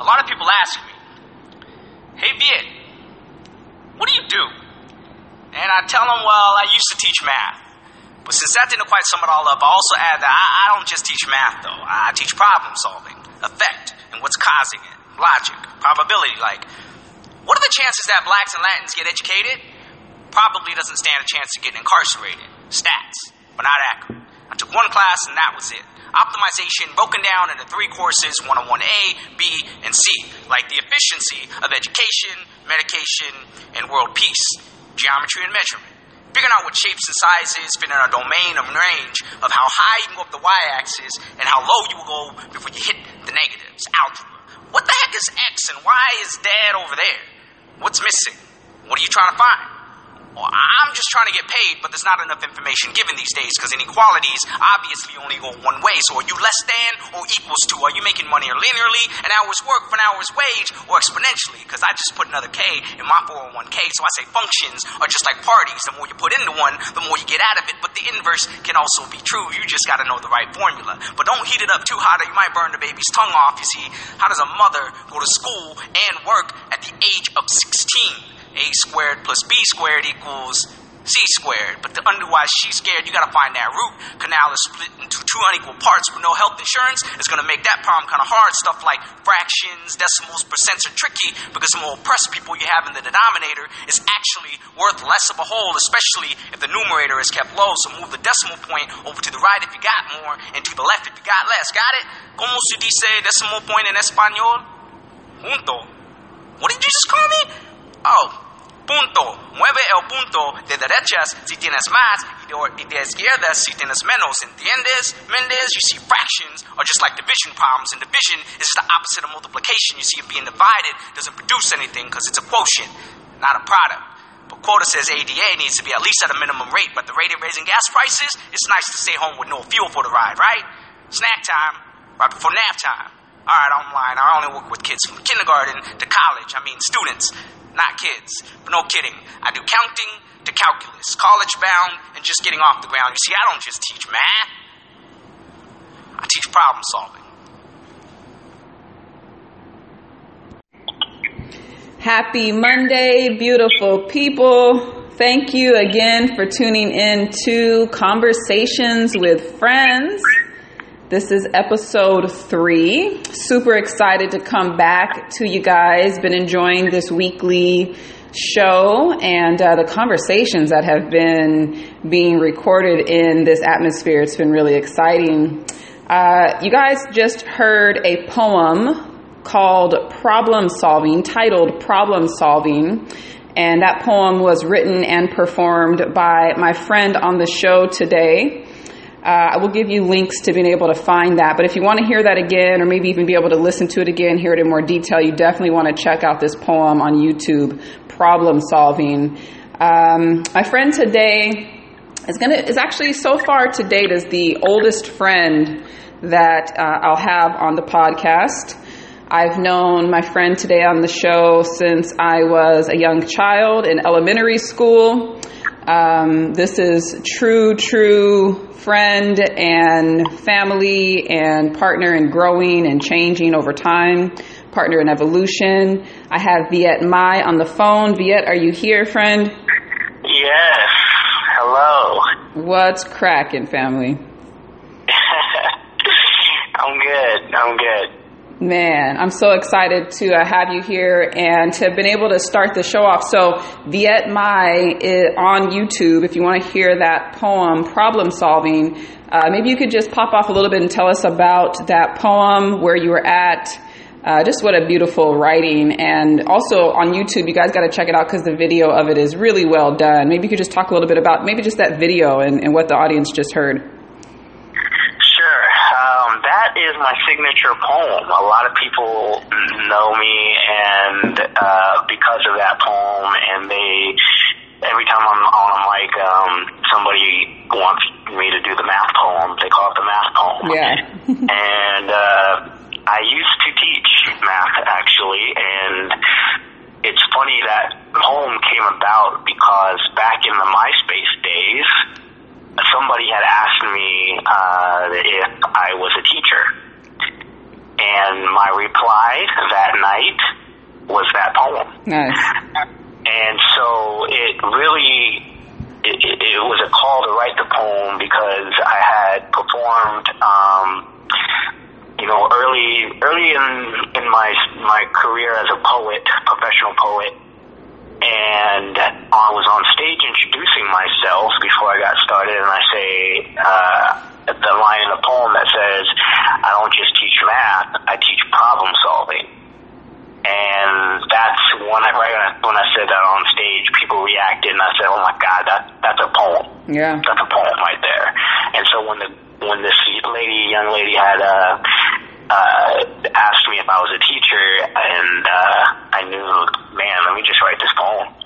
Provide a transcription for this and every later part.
a lot of people ask me, Hey Viet, what do you do? And I tell them, Well, I used to teach math. But since that didn't quite sum it all up, I also add that I, I don't just teach math, though. I teach problem solving, effect, and what's causing it, logic, probability. Like, what are the chances that blacks and Latins get educated? Probably doesn't stand a chance of getting incarcerated. Stats, but not accurate. I took one class and that was it. Optimization broken down into three courses 101A, B, and C, like the efficiency of education, medication, and world peace, geometry and measurement. Figuring out what shapes and sizes fit in a domain of range of how high you can go up the y axis and how low you will go before you hit the negatives. Algebra. What the heck is x and why is dad over there? What's missing? What are you trying to find? I'm just trying to get paid, but there's not enough information given these days because inequalities obviously only go one way. So are you less than or equals to? Are you making money linearly, an hour's work for an hour's wage, or exponentially? Because I just put another K in my 401k, so I say functions are just like parties. The more you put into one, the more you get out of it. But the inverse can also be true. You just got to know the right formula. But don't heat it up too hot or you might burn the baby's tongue off. You see, how does a mother go to school and work at the age of 16? A squared plus b squared equals c squared. But the under why she's scared, you gotta find that root. Canal is split into two unequal parts with no health insurance. It's gonna make that problem kind of hard. Stuff like fractions, decimals, percents are tricky because the more oppressed people you have in the denominator is actually worth less of a whole, especially if the numerator is kept low. So move the decimal point over to the right if you got more, and to the left if you got less. Got it? Como se dice decimal point in español? Junto. What did you just call me? Oh, punto. Mueve el punto de derechas si tienes más y de izquierdas si tienes menos. ¿Entiendes? Mendes, you see fractions are just like division problems, and division is the opposite of multiplication. You see it being divided doesn't produce anything because it's a quotient, not a product. But quota says ADA needs to be at least at a minimum rate, but the rate of raising gas prices, it's nice to stay home with no fuel for the ride, right? Snack time, right before nap time. All right, I'm lying. I only work with kids from kindergarten to college. I mean, students not kids. But no kidding. I do counting to calculus, college bound, and just getting off the ground. You see, I don't just teach math, I teach problem solving. Happy Monday, beautiful people. Thank you again for tuning in to Conversations with Friends. This is episode three. Super excited to come back to you guys. Been enjoying this weekly show and uh, the conversations that have been being recorded in this atmosphere. It's been really exciting. Uh, you guys just heard a poem called Problem Solving, titled Problem Solving. And that poem was written and performed by my friend on the show today. Uh, I will give you links to being able to find that. But if you want to hear that again, or maybe even be able to listen to it again, hear it in more detail, you definitely want to check out this poem on YouTube, Problem Solving. Um, my friend today is gonna is actually so far to date is the oldest friend that uh, I'll have on the podcast. I've known my friend today on the show since I was a young child in elementary school. Um, this is true, true friend and family and partner in growing and changing over time, partner in evolution. I have Viet Mai on the phone. Viet, are you here, friend? Yes. Hello. What's cracking, family? I'm good. I'm good. Man, I'm so excited to uh, have you here and to have been able to start the show off. So, Viet Mai is on YouTube. If you want to hear that poem, Problem Solving, uh, maybe you could just pop off a little bit and tell us about that poem, where you were at. Uh, just what a beautiful writing. And also on YouTube, you guys got to check it out because the video of it is really well done. Maybe you could just talk a little bit about maybe just that video and, and what the audience just heard that is my signature poem. A lot of people know me, and uh, because of that poem, and they every time I'm on a mic, um, somebody wants me to do the math poem. They call it the math poem. Yeah. and uh, I used to teach math actually, and it's funny that poem came about because back in the MySpace days somebody had asked me uh, if I was a teacher. And my reply that night was that poem. Nice. And so it really it, it, it was a call to write the poem because I had performed um, you know early early in in my my career as a poet, professional poet and I was on stage introducing myself before I got started, and I say uh, the line in the poem that says, "I don't just teach math; I teach problem solving." And that's when I right when I said that on stage, people reacted, and I said, "Oh my God, that that's a poem! Yeah, that's a poem right there." And so when the when this lady, young lady, had uh, uh, asked me if I was a teacher, and uh, I knew, man, let me just write this poem.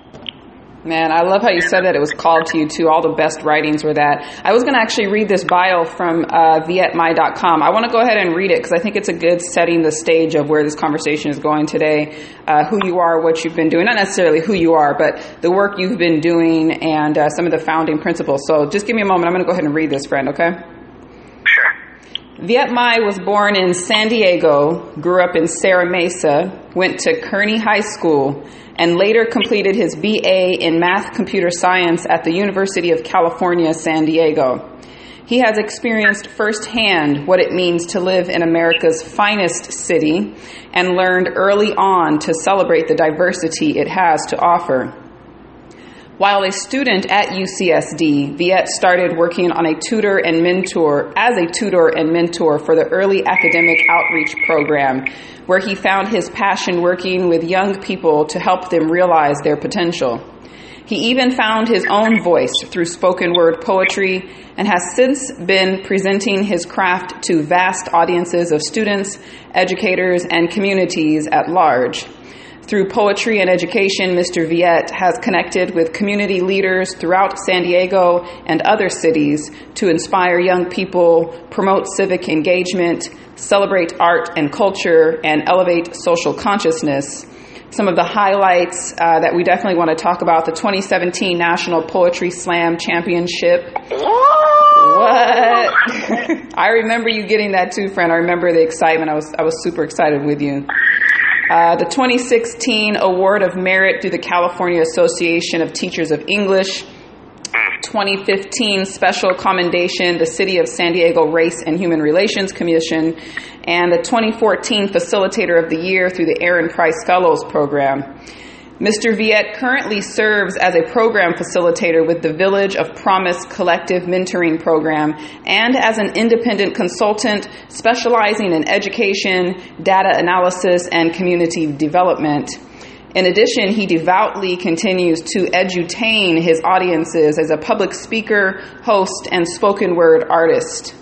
Man, I love how you said that it was called to you too. All the best writings were that. I was going to actually read this bio from uh, vietmai.com. I want to go ahead and read it because I think it's a good setting the stage of where this conversation is going today. Uh, who you are, what you've been doing, not necessarily who you are, but the work you've been doing and uh, some of the founding principles. So just give me a moment. I'm going to go ahead and read this, friend, okay? Viet Mai was born in San Diego, grew up in Serra Mesa, went to Kearny High School, and later completed his BA in Math Computer Science at the University of California, San Diego. He has experienced firsthand what it means to live in America's finest city and learned early on to celebrate the diversity it has to offer. While a student at UCSD, Viet started working on a tutor and mentor as a tutor and mentor for the early academic outreach program, where he found his passion working with young people to help them realize their potential. He even found his own voice through spoken word poetry and has since been presenting his craft to vast audiences of students, educators, and communities at large. Through poetry and education, Mr. Viet has connected with community leaders throughout San Diego and other cities to inspire young people, promote civic engagement, celebrate art and culture, and elevate social consciousness. Some of the highlights uh, that we definitely want to talk about the 2017 National Poetry Slam Championship. What? I remember you getting that too, friend. I remember the excitement. I was I was super excited with you. Uh, the 2016 Award of Merit through the California Association of Teachers of English. 2015 Special Commendation, the City of San Diego Race and Human Relations Commission, and the 2014 Facilitator of the Year through the Aaron Price Fellows Program. Mr. Viet currently serves as a program facilitator with the Village of Promise Collective Mentoring Program and as an independent consultant specializing in education, data analysis, and community development. In addition, he devoutly continues to edutain his audiences as a public speaker, host, and spoken word artist.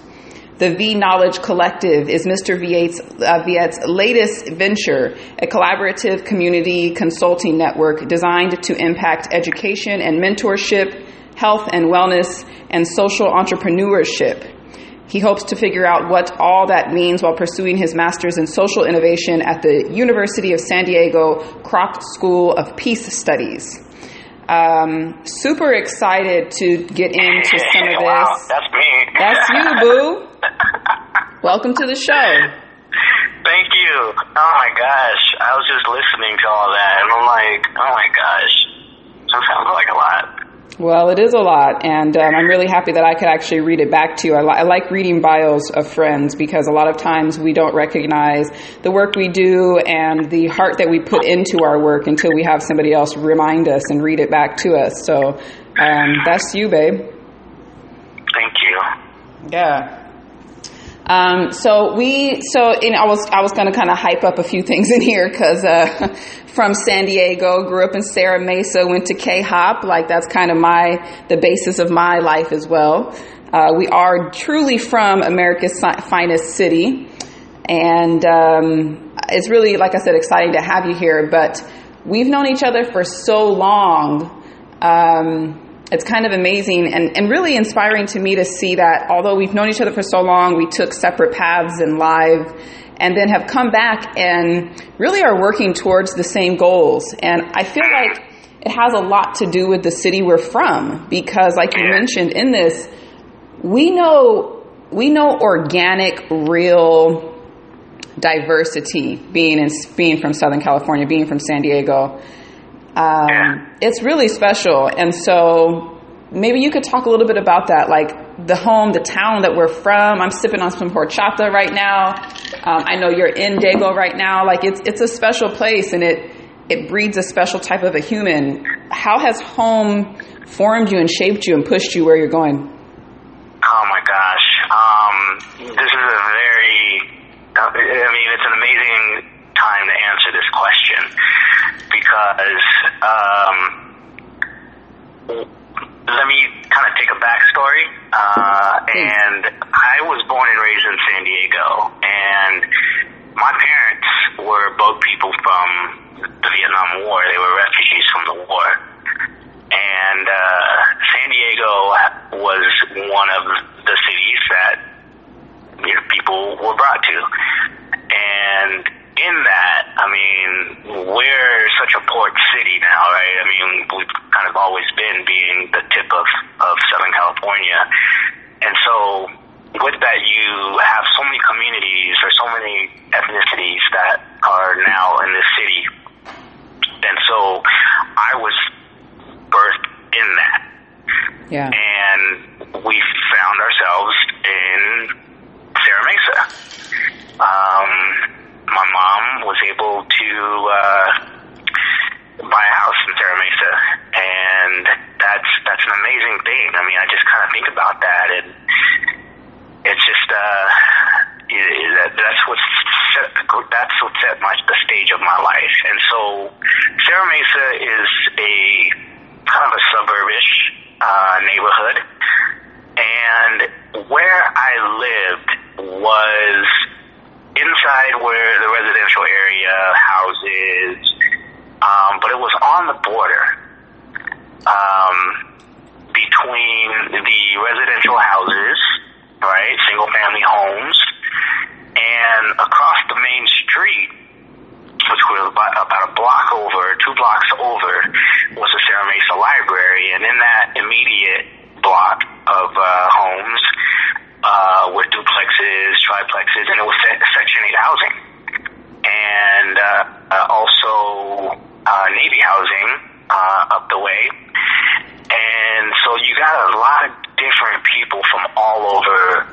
The V Knowledge Collective is Mr. Viet's, uh, Viet's latest venture, a collaborative community consulting network designed to impact education and mentorship, health and wellness, and social entrepreneurship. He hopes to figure out what all that means while pursuing his master's in social innovation at the University of San Diego Kroc School of Peace Studies. Um, super excited to get into some of this. Wow, that's me. That's you, boo. Welcome to the show. Thank you. Oh my gosh, I was just listening to all that, and I'm like, oh my gosh, that sounds like a lot. Well, it is a lot, and um, I'm really happy that I could actually read it back to you. I, li- I, like reading bios of friends because a lot of times we don't recognize the work we do and the heart that we put into our work until we have somebody else remind us and read it back to us. So um, that's you, babe. Thank you. Yeah. Um, so we, so in, I was, I was going to kind of hype up a few things in here because, uh, from San Diego, grew up in Serra Mesa, went to K Hop. Like that's kind of my, the basis of my life as well. Uh, we are truly from America's finest city. And, um, it's really, like I said, exciting to have you here, but we've known each other for so long. Um, it's kind of amazing and, and really inspiring to me to see that although we've known each other for so long, we took separate paths in life and then have come back and really are working towards the same goals. And I feel like it has a lot to do with the city we're from because like you mentioned in this, we know we know organic, real diversity being in being from Southern California, being from San Diego. Um, Yeah. It's really special, and so maybe you could talk a little bit about that, like the home, the town that we're from. I'm sipping on some horchata right now. Um, I know you're in Dago right now. Like it's it's a special place, and it it breeds a special type of a human. How has home formed you and shaped you and pushed you where you're going? Oh my gosh. Um, this is a very, I mean, it's an amazing time to answer this question because, um, let me kind of take a backstory. Uh, and I was born and raised in San Diego, and my parents were both people from the Vietnam War. They were refugees from the war and uh, San Diego was one of the cities that you know, people were brought to, and in that, I mean, we're such a port city now, right? I mean, we've kind of always been being the tip of of Southern California, and so with that, you have so many communities or so many ethnicities that are now in this city, and so I was birthed in that. Yeah. And we found ourselves in Serra Mesa. Um, my mom was able to uh, buy a house in Serra Mesa, and that's that's an amazing thing. I mean, I just kind of think about that, and it's just uh, it, that's what set that's what set my the stage of my life. And so, Serra Mesa is a kind of a suburbish uh, neighborhood, and where I lived was inside where the residential area houses, um, but it was on the border um, between the residential houses, right, single family homes, and across the main street, which was about, about a block over, two blocks over, was the Serra Mesa Library, and in that immediate block of uh, homes uh, were duplexes, triplexes, and it was se- Section 8 housing. And uh, uh, also uh, Navy housing uh, up the way. And so you got a lot of different people from all over,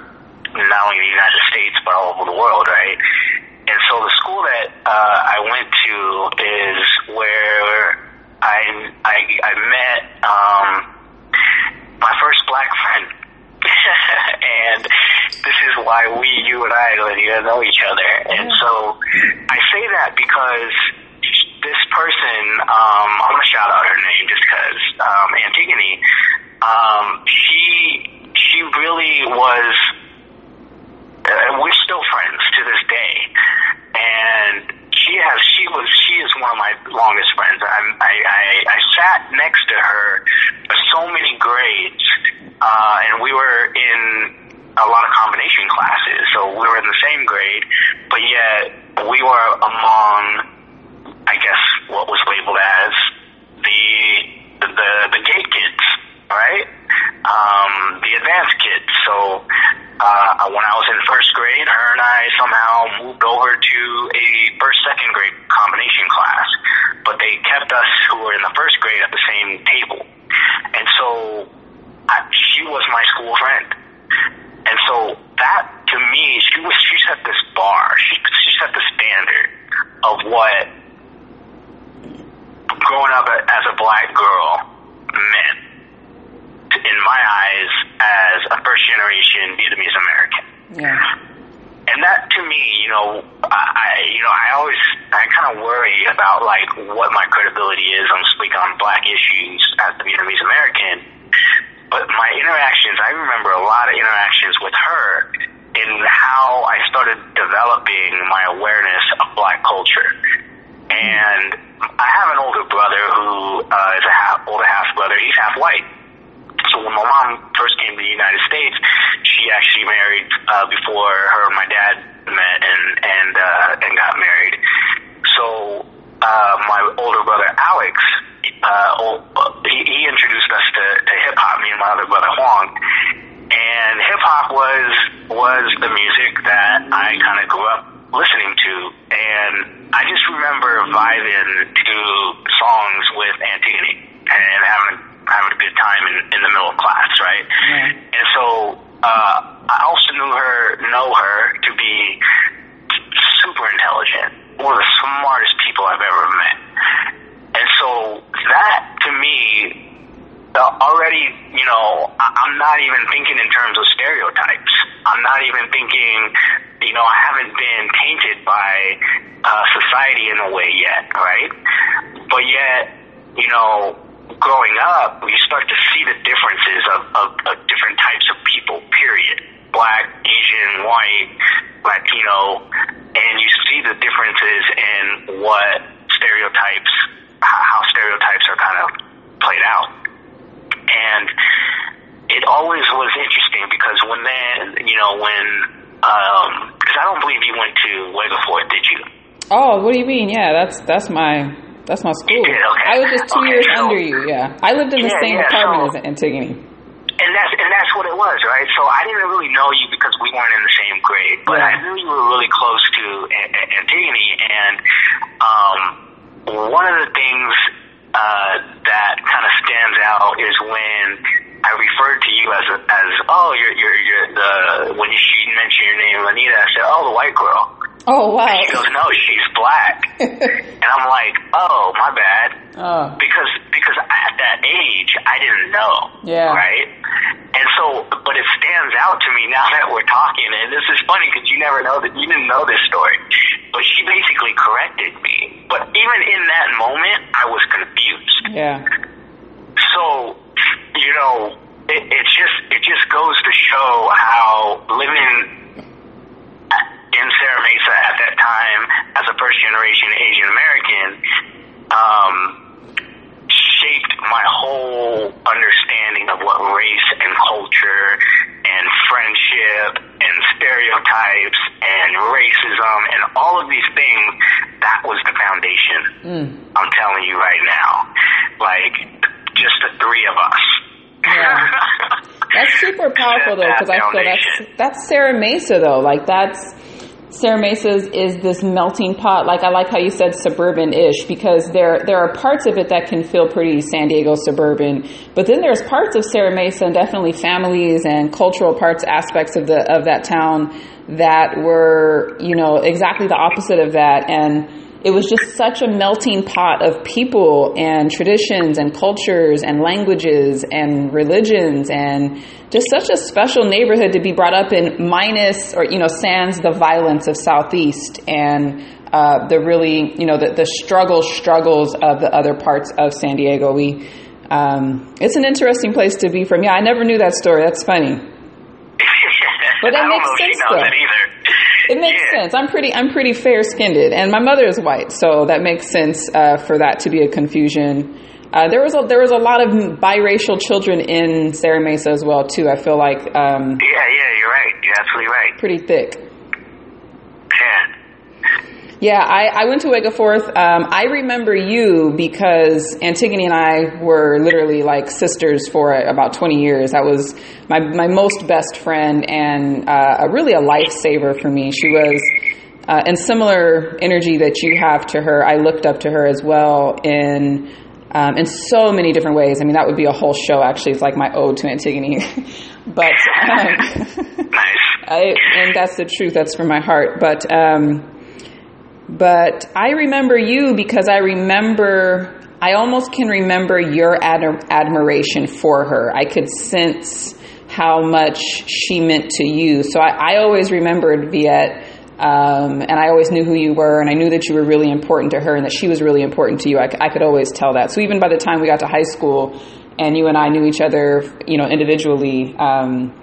not only the United States, but all over the world, right? And so the school that uh, I went to is where I I, I met um, my first black friend, and this is why we, you and I, you know each other. And so I say that because this person, um, I'm gonna shout out her name just because um, Antigone, um, she she really was uh, we're still friends to this day, and she has she was she is one of my longest friends. I I I, I sat next to her so many grades, uh, and we were in a lot of combination classes, so we were in the same grade, but yet we were among, I guess, what was labeled as the the the gate kids, right? Um, the advanced kids. So uh, when I was in first grade, her and I somehow moved over to a first second grade combination class, but they kept us who were in the first grade at the same table, and so I, she was my school friend. And so that to me, she was she set this bar. She she set the standard of what growing up as a black girl meant in my eyes as a first generation Vietnamese American. Yeah. And that to me, you know, I you know I always I kind of worry about like what my credibility is on speaking on black issues as a Vietnamese American. But my interactions, I remember a lot of interactions with her in how I started developing my awareness of black culture. And I have an older brother who uh, is a half, older half brother. He's half white. So when my mom first came to the United States, she actually married uh, before her and my dad met and and uh, and got married. So uh, my older brother Alex, uh, he, he introduced us to, to hip hop. Me and my other brother Huang, and hip hop was was the music that I kind of grew up listening to and I just remember vibing to songs with Antigone and having having a good time in, in the middle of class, right? Yeah. And so uh, I also knew her, know her to be super intelligent, one of the smartest people I've ever met. And so that to me uh, already, you know, I'm not even thinking in terms of stereotypes. I'm not even thinking, you know, I haven't been tainted by uh, society in a way yet, right? But yet, you know, growing up, you start to see the differences of, of, of different types of people, period. Black, Asian, white, Latino, and you see the differences in what stereotypes, how stereotypes are kind of played out. And it always was interesting because when then, you know, when, um, because I don't believe you went to Wegeforth, did you? Oh, what do you mean? Yeah, that's that's my that's my school. did, okay. I was just two Okay, years so- under you. Yeah, I lived in the Yeah, same yeah, apartment so- as Antigone. And that's and that's what it was, right? So I didn't really know you because we weren't in the same grade, but Yeah. I knew you were really close to Antigone. And um, one of the things uh, that kind of stands out is when I referred to you as as oh you're you're you're the when she mentioned your name Anita, I said oh the white girl. Oh wow. She goes no she's black, and I'm like oh my bad oh because because at that age I didn't know. Yeah. Right. And so, but it stands out to me now that we're talking, and this is funny because you never know that you didn't know this story. But she basically corrected me. But even in that moment, I was confused. yeah. So, you know, it, it's just it just goes to show how living in Serra Mesa at that time as a first generation Asian American um, shaped my whole understanding of what race and culture and friendship and stereotypes and racism and all of these things. That was the foundation. Mm. I'm telling you right now, like just the three of us. Yeah. That's super powerful though, because I feel that's that's Serra Mesa though. Like that's Serra Mesa's is this melting pot. Like I like how you said suburban-ish because there there are parts of it that can feel pretty San Diego suburban, but then there's parts of Serra Mesa and definitely families and cultural parts aspects of the of that town that were you know exactly the opposite of that and it was just such a melting pot of people and traditions and cultures and languages and religions and just such a special neighborhood to be brought up in minus or you know sans the violence of southeast and uh, the really you know the, the struggle struggles of the other parts of san diego. We um, it's an interesting place to be from. Yeah i never knew that story. That's funny. But that I don't makes know sense, she knows though. It makes Yeah. sense. I'm pretty. I'm pretty fair skinned, and my mother is white, so that makes sense uh, for that to be a confusion. Uh, there was a there was a lot of biracial children in Serra Mesa as well too. I feel like um, Yeah, yeah, you're right. You're absolutely right. pretty thick. Yeah. Yeah, I, I went to Wegeforth. Um, I remember you because Antigone and I were literally like sisters for about 20 years. That was my, my most best friend and uh, a, really a lifesaver for me. She was, uh, and similar energy that you have to her, I looked up to her as well in, um, in so many different ways. I mean, that would be a whole show actually. It's like my ode to Antigone. but, um, I, and that's the truth. That's from my heart. But, um, but I remember you because I remember, I almost can remember your ad- admiration for her. I could sense how much she meant to you. So I, I always remembered Viet, um, and I always knew who you were, and I knew that you were really important to her and that she was really important to you. I could always tell that. So even by the time we got to high school and you and I knew each other, you know, individually, um,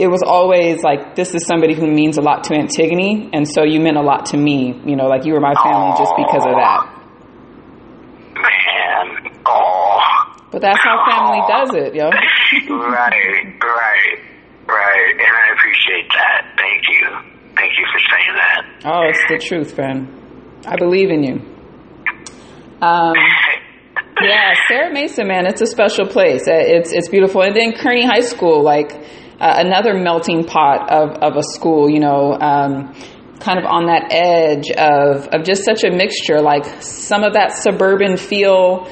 it was always like this is somebody who means a lot to Antigone, and so you meant a lot to me. You know, like you were my family just because of that. Man. Oh. But that's how family does it, yo. right, right, right. And I appreciate that. Thank you. Thank you for saying that. Oh, it's the truth, friend. I believe in you. Um, yeah, Sarah Mason, man, it's a special place. It's it's beautiful. And then Kearny High School, like another melting pot of, of a school. You know, um, kind of on that edge of, of just such a mixture, like some of that suburban feel.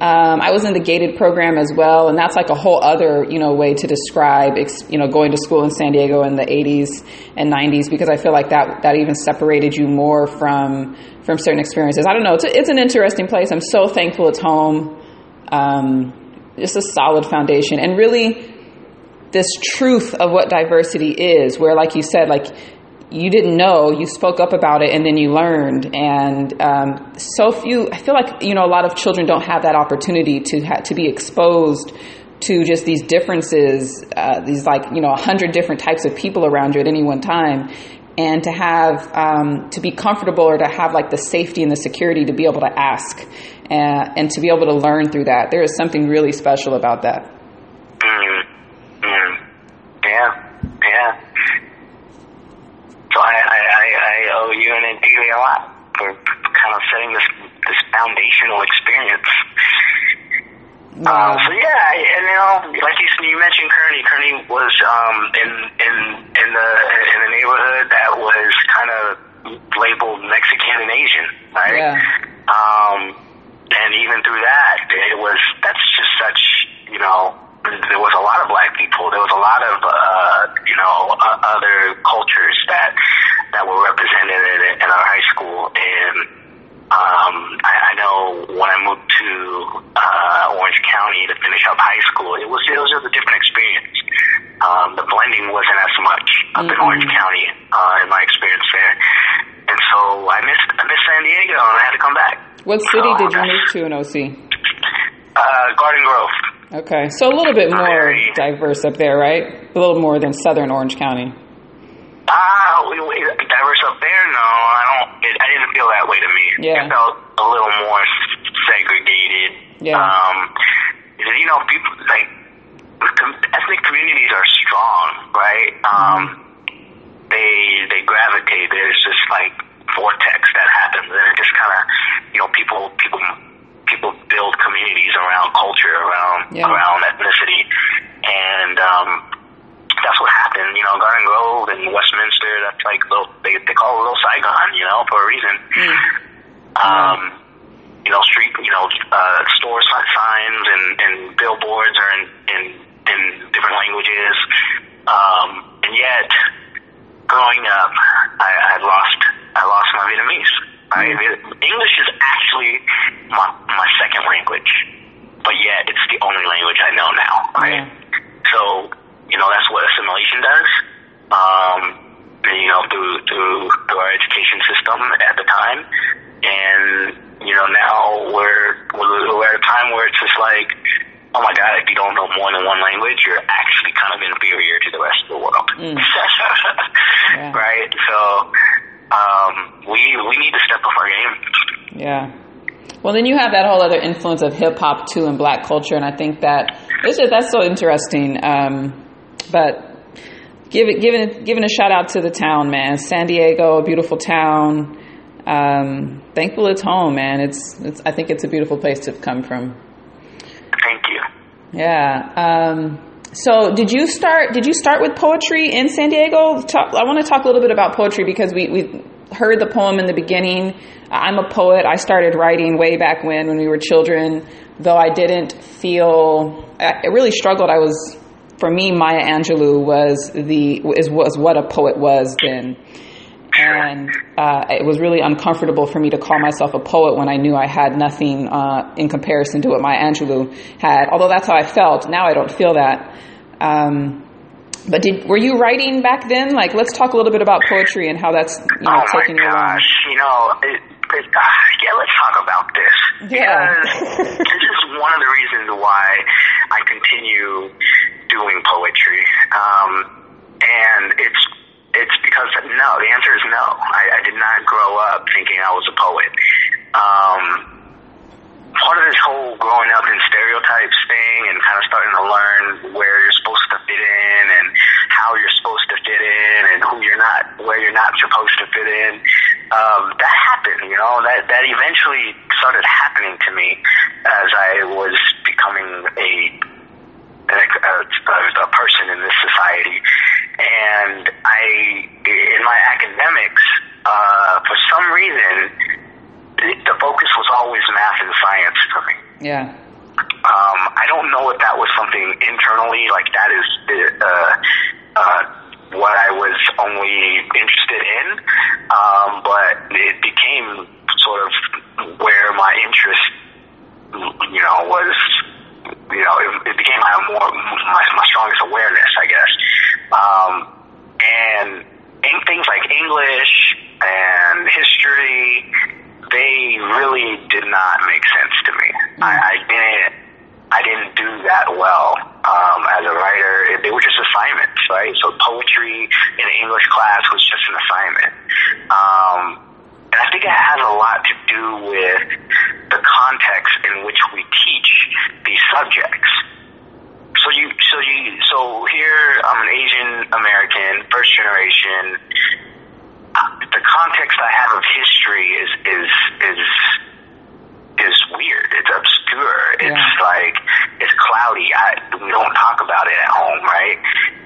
Um, I was in the gated program as well, and that's like a whole other, you know, way to describe, you know, going to school in San Diego in the 80s and 90s because I feel like that that even separated you more from from certain experiences. I don't know. It's, a, it's an interesting place. I'm so thankful it's home. Um, just a solid foundation, and really this truth of what diversity is, where, like you said, like you didn't know, you spoke up about it, and then you learned. And um, so few, I feel like you know, a lot of children don't have that opportunity to ha- to be exposed to just these differences, uh, these like you know, a hundred different types of people around you at any one time, and to have um, to be comfortable or to have like the safety and the security to be able to ask uh, and to be able to learn through that. There is something really special about that. Mm, mm, yeah, yeah. So I, I, I, I owe you and Adelia a lot for kind of setting this this foundational experience. Um, so yeah, and you know, like you, you mentioned, Kearny. Kearny was um, in in in the in the neighborhood that was kind of labeled Mexican and Asian, right? Yeah. Um, and even through that, it was that's just such you know there was a lot of black people. There was a lot of uh, you know uh, other cultures that that were represented in, in our high school, and um, I, I know when I moved to uh, Orange County to finish up high school, it was it was just a different experience. Um, the blending wasn't as much up mm-hmm. in Orange County uh, in my experience there, and so I missed I missed San Diego, and I had to come back. What city so, did you move to in OC? Uh, Garden Grove. Okay, so a little bit more diverse up there, right? A little more than Southern Orange County. Ah, uh, diverse up there? No, I don't. It, I didn't feel that way to me. Yeah. It felt a little more segregated. Yeah. Um, you know, people like ethnic communities are strong, right? Um, they they gravitate. There's this like vortex that happens, and it just kind of, you know, people people people build communities around culture, around yeah. around ethnicity, and um, that's what happened. You know, Garden Grove and Westminster. That's like little, they they call it Little Saigon, you know, for a reason. Mm. Um, you know, street, you know, uh, store signs and and billboards are in in, in different languages, um, and yet growing up, I, I lost I lost my Vietnamese. I, English is actually my, my second language, but yet it's the only language I know now, right? Yeah. So, you know, that's what assimilation does. Um, you know, through, through, through our education system at the time. And, you know, now we're, we're at a time where it's just like, oh my god, if you don't know more than one language, you're actually kind of inferior to the rest of the world. Mm. yeah. Right? So, um, we we need to step up our game. Yeah. Well, then you have that whole other influence of hip hop too in black culture, and I think that it's just that's so interesting. Um, but give it, giving giving a shout out to the town, man. San Diego, a beautiful town. Um, thankful it's home, man. It's, it's I think it's a beautiful place to come from. Thank you. Yeah. Um, so did you start did you start with poetry in San Diego? Talk, I want to talk a little bit about poetry because we we heard the poem in the beginning. I'm a poet. I started writing way back when when we were children, though I didn't feel I really struggled. I was for me Maya Angelou was the is was what a poet was then. And uh, it was really uncomfortable for me to call myself a poet when I knew I had nothing uh, in comparison to what Maya Angelou had. Although that's how I felt. Now I don't feel that. Um, but did were you writing back then? Like, let's talk a little bit about poetry and how that's you know oh taking you along. You know, it, it, uh, yeah. Let's talk about this. Yeah. This is one of the reasons why I continue doing poetry, um, and it's it's because no. The answer is no. I, I did not grow up thinking I was a poet. Um, part of this whole growing up in stereotypes thing and kind of starting to learn where you're supposed to fit in and how you're supposed to fit in and who you're not, where you're not supposed to fit in. Um, that happened, you know, that, that eventually started happening to me as I was becoming a, a, a, a person in this society. And I, in my academics, uh, for some reason, the focus was always math and science for me. Yeah. Um, I don't know if that was something internally, like that is uh, uh, what I was only interested in, um, but it became sort of where my interest, you know, was, you know, it, it became my more my, my strongest awareness, I guess. Um, and in things like English and history, they really did not make sense to me. I, I didn't I didn't do that well um, as a writer. They were just assignments, right? So poetry in an English class was just an assignment. Um, and I think it has a lot to do with the context in which we teach these subjects. So you, so you, so here I'm an Asian American, first generation. Uh, the context I have of history is is is is weird. It's obscure. It's Yeah. like it's cloudy. I, we don't talk about it at home, right?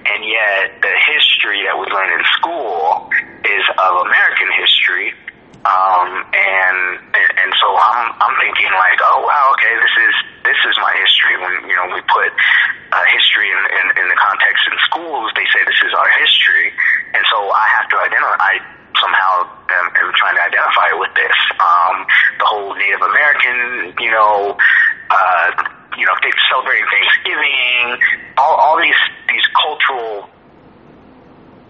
And yet the history that we learn in school is of American history. Um, and, and and so I'm I'm thinking like, oh wow, okay, this is this is my history. When you know we put uh, history in, in in the context in schools, they say this is our history, and so I have to identify. I somehow am, am trying to identify with this. Um, Native American, you know, uh, you know, celebrating Thanksgiving, all all these these cultural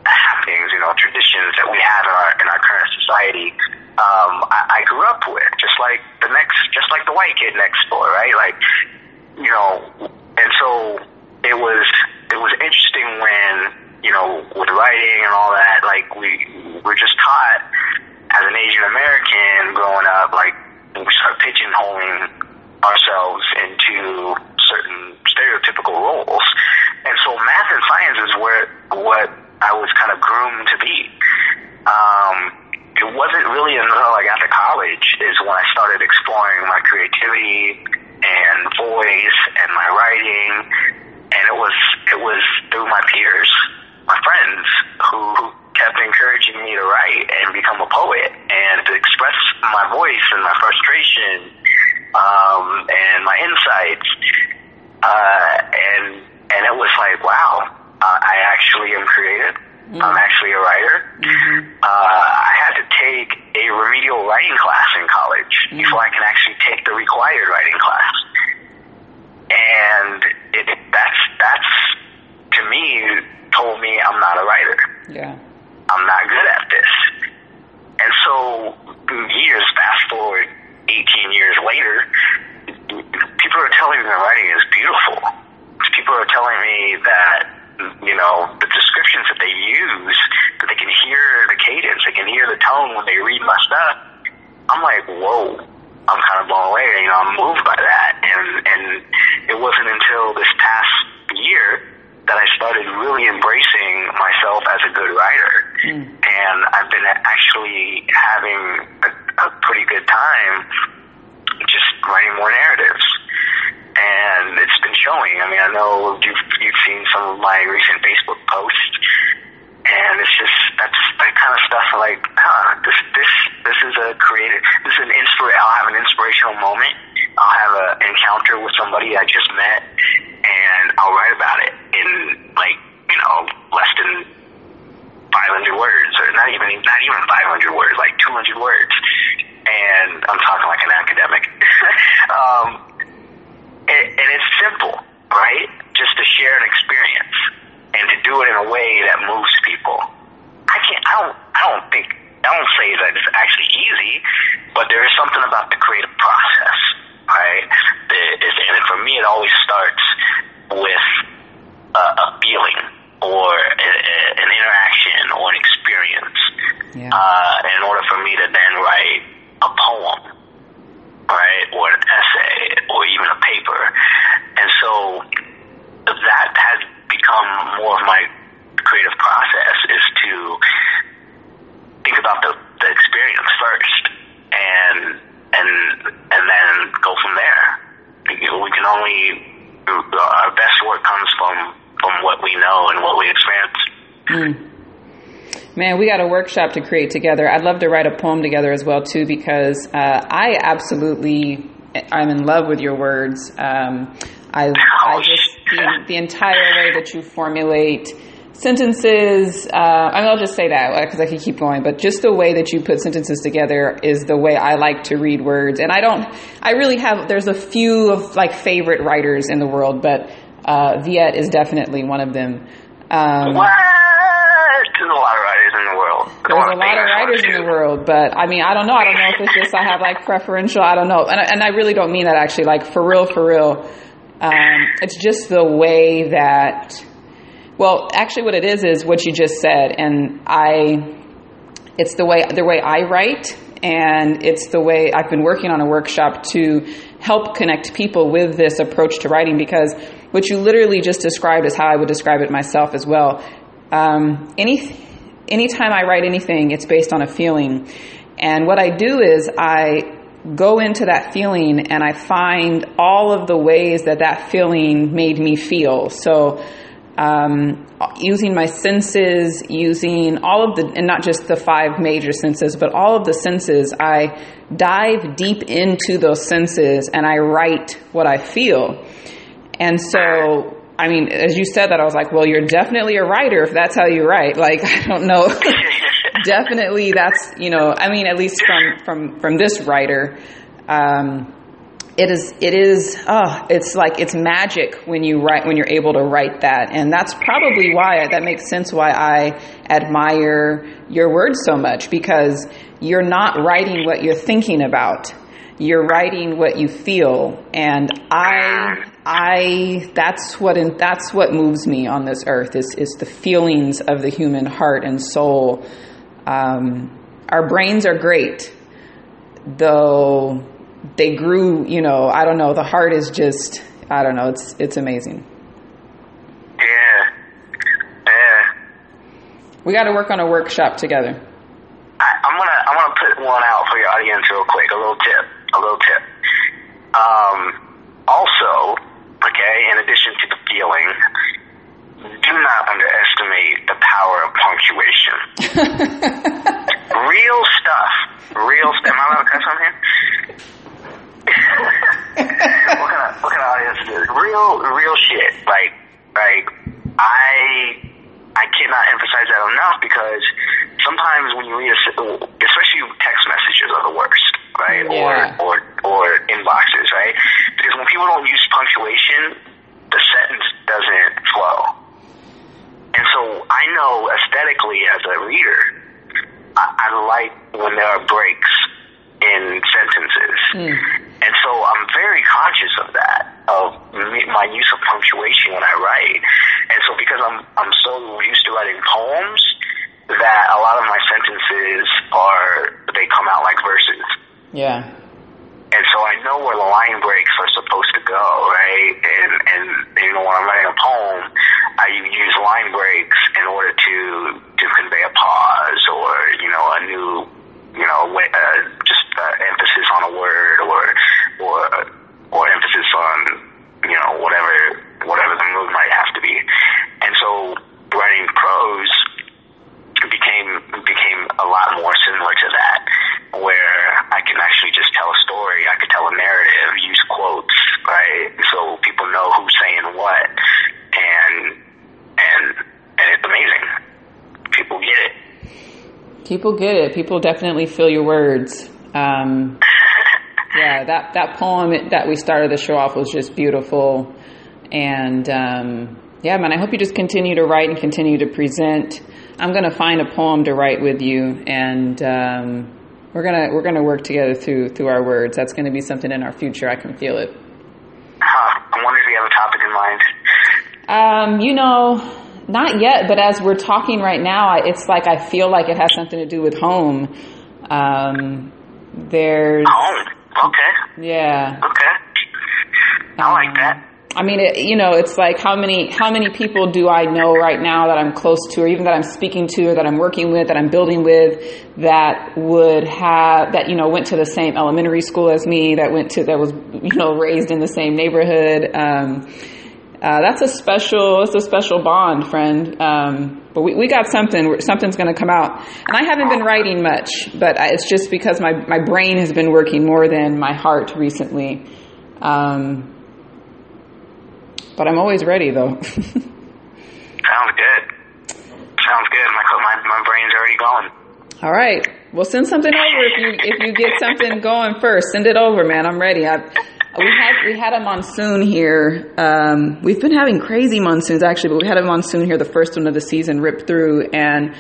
happenings, you know, traditions that we have in our in our current society. Um, I, I grew up with just like the next, just like the white kid next door, right? Like, you know, and so it was it was interesting when you know with writing and all that. Like we we're just taught as an Asian American growing up, like we start pigeonholing ourselves into certain stereotypical roles. And so math and science is where what I was kind of groomed to be. Um, it wasn't really until I got to college is when I started exploring my creativity and voice and my writing, and it was it was through my peers, my friends who kept encouraging me to write and become a poet and to express my voice and my frustration um, and my insights. Uh, and and it was like, wow, uh, I actually am creative. I'm actually a writer. Uh, I had to take a remedial writing class in college before I can actually take the required writing class. And it, that's that's to me told me I'm not a writer. Yeah. I'm not good at this. And so years fast forward 18 years later, people are telling me my writing is beautiful. People are telling me that, you know, the descriptions that they use, that they can hear the cadence, they can hear the tone when they read my stuff. I'm like, whoa. I'm kind of blown away. You know, I'm moved by that. And, and it wasn't until this past year that I started really embracing myself as a good writer. Hmm. And I've been actually having a, a pretty good time just writing more narratives. And it's been showing. I mean, I know you've, you've seen some of my recent Facebook posts. And it's just, that's that kind of stuff like, huh, this, this, this is a creative, this is an inspira- I'll have an inspirational moment. I'll have an encounter with somebody I just met and I'll write about it in like, you know, less than 500 words or not even, not even 500 words, like 200 words. And I'm talking like an academic. um, and, and it's simple, right? Just to share an experience and to do it in a way that moves people. I can't. I don't. I don't think. I don't say that it's actually easy, but there is something about the creative process, right? And for me, it always starts with a, a feeling or a, a, an interaction or an experience. Yeah. Uh, in order for me to then write a poem, right, or an essay, or even a paper, and so that has become more of my creative process is to think about the, the experience first and and and then go from there. We can only our best work comes from from what we know and what we experience. Man, we got a workshop to create together. I'd love to write a poem together as well too, because uh, I absolutely I'm in love with your words. Um, I, I just the, the entire way that you formulate sentences. Uh, I mean, I'll just say that because I could keep going, but just the way that you put sentences together is the way I like to read words. And I don't, I really have. There's a few of like favorite writers in the world, but uh, Viet is definitely one of them. Um, what? There's a lot of writers in the world. Come there's a lot of writers in the world, but I mean, I don't know. I don't know if it's just I have like preferential. I don't know, and, and I really don't mean that actually. Like for real, for real. Um, it's just the way that well, actually, what it is is what you just said, and I. It's the way the way I write, and it's the way I've been working on a workshop to help connect people with this approach to writing because what you literally just described is how I would describe it myself as well. Um, any anytime I write anything, it's based on a feeling, and what I do is I go into that feeling and I find all of the ways that that feeling made me feel. So um, using my senses, using all of the, and not just the five major senses, but all of the senses, I dive deep into those senses and I write what I feel. And so, I mean, as you said that, I was like, well, you're definitely a writer if that's how you write. Like, I don't know. definitely that's, you know, I mean, at least from, from, from this writer, um, it is it is oh it's like it's magic when you write when you're able to write that. And that's probably why that makes sense why i admire your words so much because you're not writing what you're thinking about. You're writing what you feel. And i i that's what that's what moves me on this earth is is the feelings of the human heart and soul. Um, our brains are great though they grew, you know, I don't know, the heart is just, I don't know, it's it's amazing. Yeah. Yeah. We got to work on a workshop together. I, I'm gonna I'm gonna put one out for your audience real quick. A little tip. A little tip. Um, also, okay, in addition to the feeling, do not underestimate the power of punctuation. real stuff. Real stuff. Am I allowed to cuss on here? What kind of what kind of audience? Real real shit. Like like I I cannot emphasize that enough because sometimes when you read a especially text messages are the worst, right? Yeah. Or or or inboxes, right? Because when people don't use punctuation, the sentence doesn't flow. And so I know aesthetically as a reader, I, I like when there are breaks in sentences. Mm. And so I'm very conscious of that, of my use of punctuation when I write. And so because I'm, I'm so used to writing poems, that a lot of my sentences are, they come out like verses. Yeah. And so I know where the line breaks are supposed to go, right? And, and, you know, when I'm writing a poem, I use line breaks in order to, to convey a pause or, you know, a new, you know, uh, just uh, emphasis on a word or or or emphasis on you know whatever whatever the mood might have to be. And so writing prose became became a lot more similar to that, where I can actually just tell a story, I could tell a narrative, use quotes, right? So people know who's saying what, and and and it's amazing. People get it. People get it. People definitely feel your words. Um, yeah, that that poem that we started the show off was just beautiful, and um, yeah, man, I hope you just continue to write and continue to present. I'm gonna find a poem to write with you, and um, we're gonna we're gonna work together through through our words. That's gonna be something in our future. I can feel it. Huh. I wonder if you have a topic in mind. Um, you know. Not yet, but as we're talking right now, it's like I feel like it has something to do with home. Um, there's home. Okay. Yeah. Okay. I like that. I mean, it, you know, it's like how many how many people do I know right now that I'm close to, or even that I'm speaking to, or that I'm working with, that I'm building with, that would have that you know went to the same elementary school as me, that went to that was you know raised in the same neighborhood. Um, uh, that's a special it's a special bond, friend. Um, but we, we got something something's going to come out, and I haven't been writing much, but it's just because my my brain has been working more than my heart recently. Um, but I'm always ready, though. Sounds good. Sounds good. My my my brain's already going. All right. Well, send something over if you if you get something going first. Send it over, man. I'm ready. I, we had we had a monsoon here. Um, we've been having crazy monsoons actually, but we had a monsoon here, the first one of the season, ripped through, and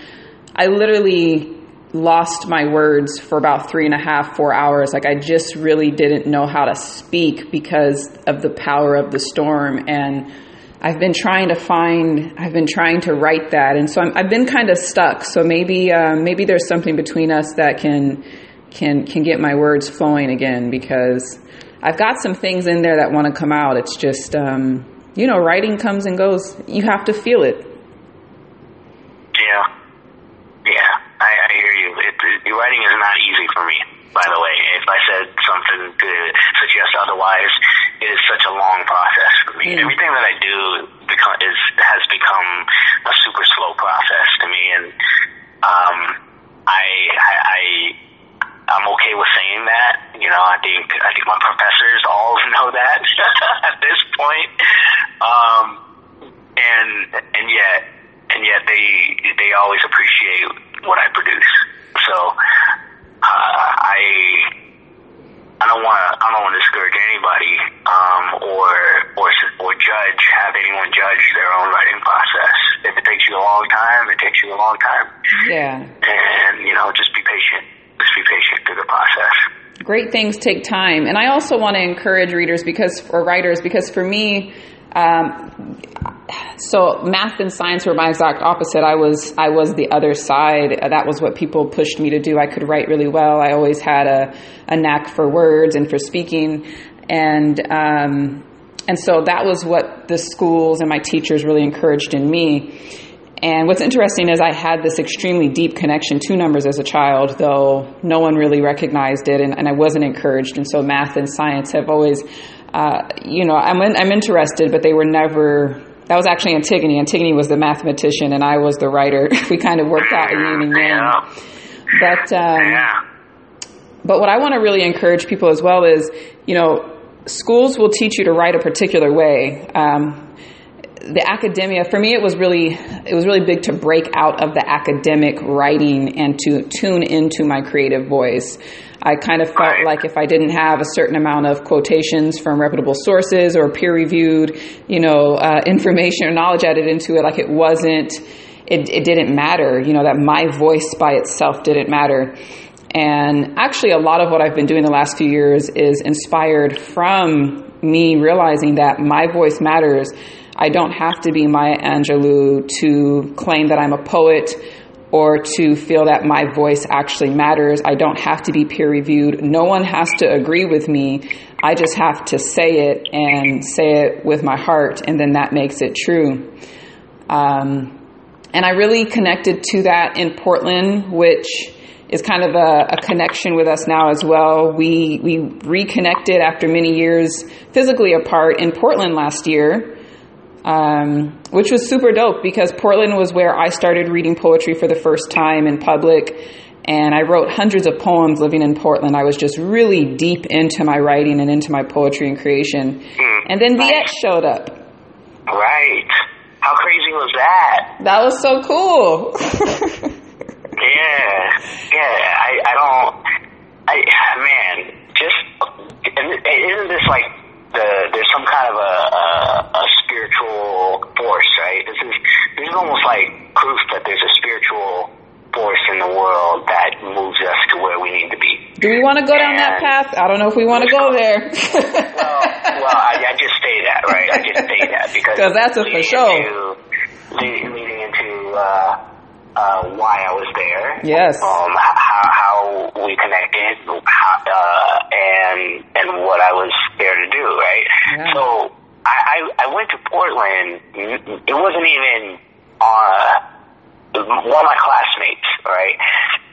I literally lost my words for about three and a half, four hours. Like I just really didn't know how to speak because of the power of the storm and I've been trying to find, I've been trying to write that, and so i have been kind of stuck. So maybe, uh, maybe there's something between us that can, can, can get my words flowing again because I've got some things in there that want to come out. It's just, um, you know, writing comes and goes. You have to feel it. Yeah, yeah, I, I hear you. It, it, writing is not easy for me. By the way, if I said something to suggest otherwise, it is such a long process for me. Mm. Everything that I do become, is has become a super slow process to me, and um, I, I, I I'm okay with saying that. You know, I think I think my professors all know that at this point. Um, and and yet and yet they they always appreciate what I produce. So uh, I I don't want to. I don't want to discourage anybody, um, or or or judge have anyone judge their own writing process. If it takes you a long time, it takes you a long time. Yeah. And you know, just be patient. Just be patient through the process. Great things take time, and I also want to encourage readers because or writers because for me. Um, so math and science were my exact opposite. I was I was the other side. That was what people pushed me to do. I could write really well. I always had a, a knack for words and for speaking, and um, and so that was what the schools and my teachers really encouraged in me. And what's interesting is I had this extremely deep connection to numbers as a child, though no one really recognized it, and, and I wasn't encouraged. And so math and science have always, uh, you know, I'm I'm interested, but they were never that was actually Antigone. Antigone was the mathematician, and I was the writer. we kind of worked out a yin and yang. Yeah. But um, yeah. but what I want to really encourage people as well is, you know, schools will teach you to write a particular way. Um, the academia for me it was really it was really big to break out of the academic writing and to tune into my creative voice I kind of felt like if I didn't have a certain amount of quotations from reputable sources or peer reviewed, you know, uh, information or knowledge added into it, like it wasn't, it, it didn't matter, you know, that my voice by itself didn't matter. And actually, a lot of what I've been doing the last few years is inspired from me realizing that my voice matters. I don't have to be Maya Angelou to claim that I'm a poet or to feel that my voice actually matters. I don't have to be peer reviewed. No one has to agree with me. I just have to say it and say it with my heart, and then that makes it true. Um, and I really connected to that in Portland, which is kind of a, a, connection with us now as well. We we reconnected after many years physically apart in Portland last year um, which was super dope because Portland was where I started reading poetry for the first time in public. And I wrote hundreds of poems living in Portland. I was just really deep into my writing and into my poetry and creation. Mm, and then. Viet showed up. Right. How crazy was that? That was so cool. yeah. Yeah. I, I don't. I, man, just. Isn't this like the there's some kind of a, a, a spiritual force, right? This is this is almost like proof that there's a spiritual force in the world that moves us to where we need to be. Do we want to go and down that path? I don't know if we want to go there. well, well I, I, just say that, right? I just say that because Cause that's a for sure. Into, leading into uh, uh, why I was there. Yes. Um, how, how we connected, how, uh, and and what I was there to do. Right. Yeah. So I, I I went to Portland. It wasn't even uh one of my classmates. Right.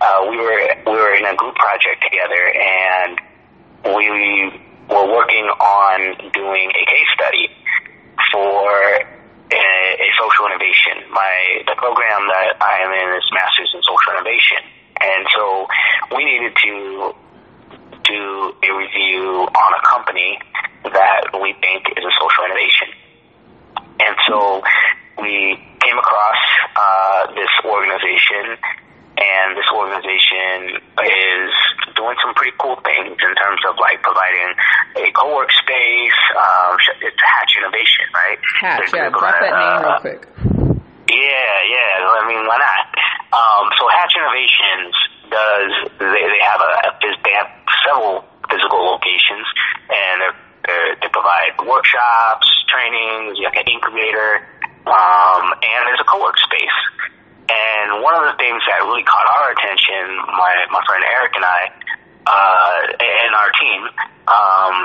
Uh, we were we were in a group project together, and we were working on doing a case study for a, social innovation. My the program that I am in is Masters in Social Innovation, and so we needed to do a review on a company that we think is a social innovation. And so we came across uh, this organization, and this organization is doing some pretty cool things in terms of like providing a co-work space. Um, it's Hatch Innovation, right? Hatch, yeah. Drop that name real uh, quick. Yeah, yeah. I mean, why not? Um, so Hatch Innovations does they, they have a they have several physical locations, and they're, they're, they provide workshops, trainings, like an incubator, um, and there's a co-work space. And one of the things that really caught our attention, my my friend Eric and I, uh, and our team, um,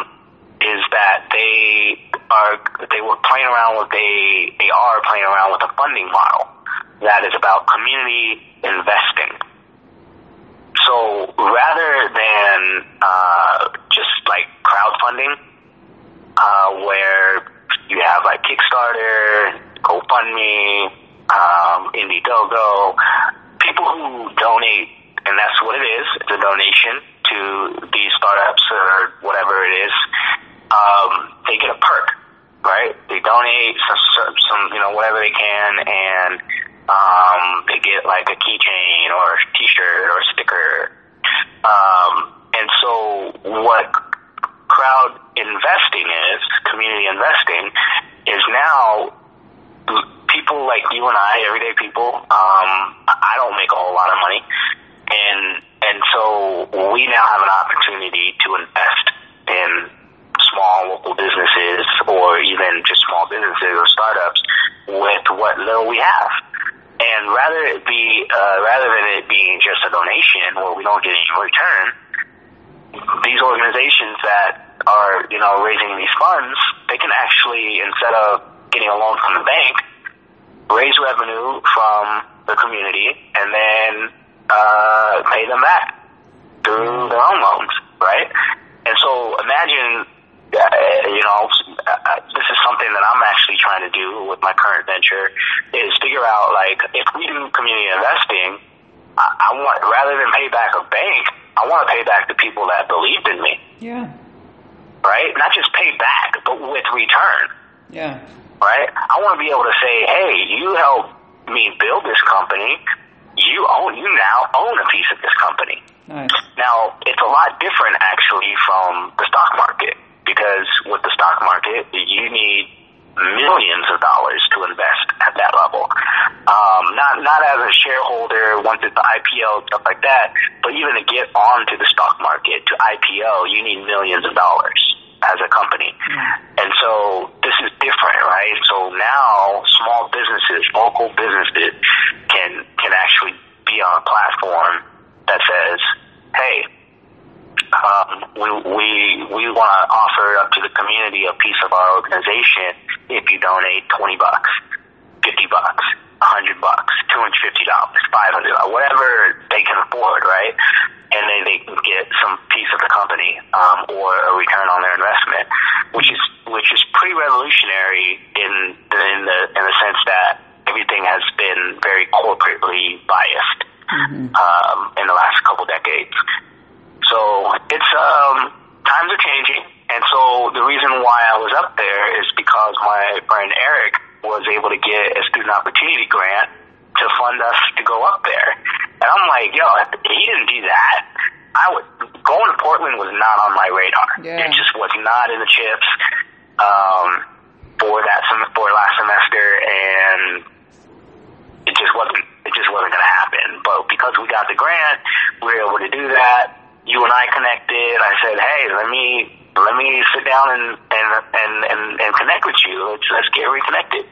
is that they are they were playing around with a they are playing around with a funding model that is about community investing. So rather than uh, just like crowdfunding, uh, where you have like Kickstarter, GoFundMe, um, Indiegogo, people who donate, and that's what it is. A donation to these startups or whatever it is. Um, they get a perk, right? They donate some, some, you know, whatever they can, and um, they get like a keychain or a T-shirt or a sticker. Um, and so what crowd investing is, community investing, is now people like you and I, everyday people. Um, I don't make a whole lot of money, and and so we now have an opportunity to invest in small local businesses or even just small businesses or startups with what little we have. And rather it be uh, rather than it being just a donation where we don't get any return, these organizations that are you know raising these funds, they can actually instead of getting a loan from the bank, raise revenue from the community, and then uh, pay them back through their own loans, right? And so imagine uh, you know, uh, this is something that I'm actually trying to do with my current venture is figure out like if we do community investing, I, I want rather than pay back a bank, I want to pay back the people that believed in me. Yeah. Right? Not just pay back, but with return. Yeah. Right? I want to be able to say, hey, you helped me build this company. You own, you now own a piece of this company. Nice. Now, it's a lot different actually from the stock market because with the stock market, you need millions of dollars to invest at that level. Um, not not as a shareholder once it's the IPO stuff like that, but even to get onto the stock market to IPO, you need millions of dollars as a company. And so this is different, right? So now small businesses, local businesses can can actually be on a platform that says, "Hey, um, we we we want to offer up to the community a piece of our organization if you donate twenty bucks, fifty bucks, a hundred bucks, two hundred fifty dollars, five hundred dollars, whatever they can afford, right? And then they can get some piece of the company um, or a return on their investment, which is which is pretty revolutionary in the in the in the sense that everything has been very corporately biased Mm-hmm. um, in the last couple decades. So it's um, times are changing, and so the reason why I was up there is because my friend Eric was able to get a student opportunity grant to fund us to go up there, and I'm like, yo, he didn't do that. I would going to Portland was not on my radar. Yeah. It just was not in the chips um, for that sem- for last semester, and it just wasn't it just wasn't going to happen. But because we got the grant, we were able to do that. You and I connected. I said, "Hey, let me let me sit down and and and and, and connect with you. Let's let's get reconnected."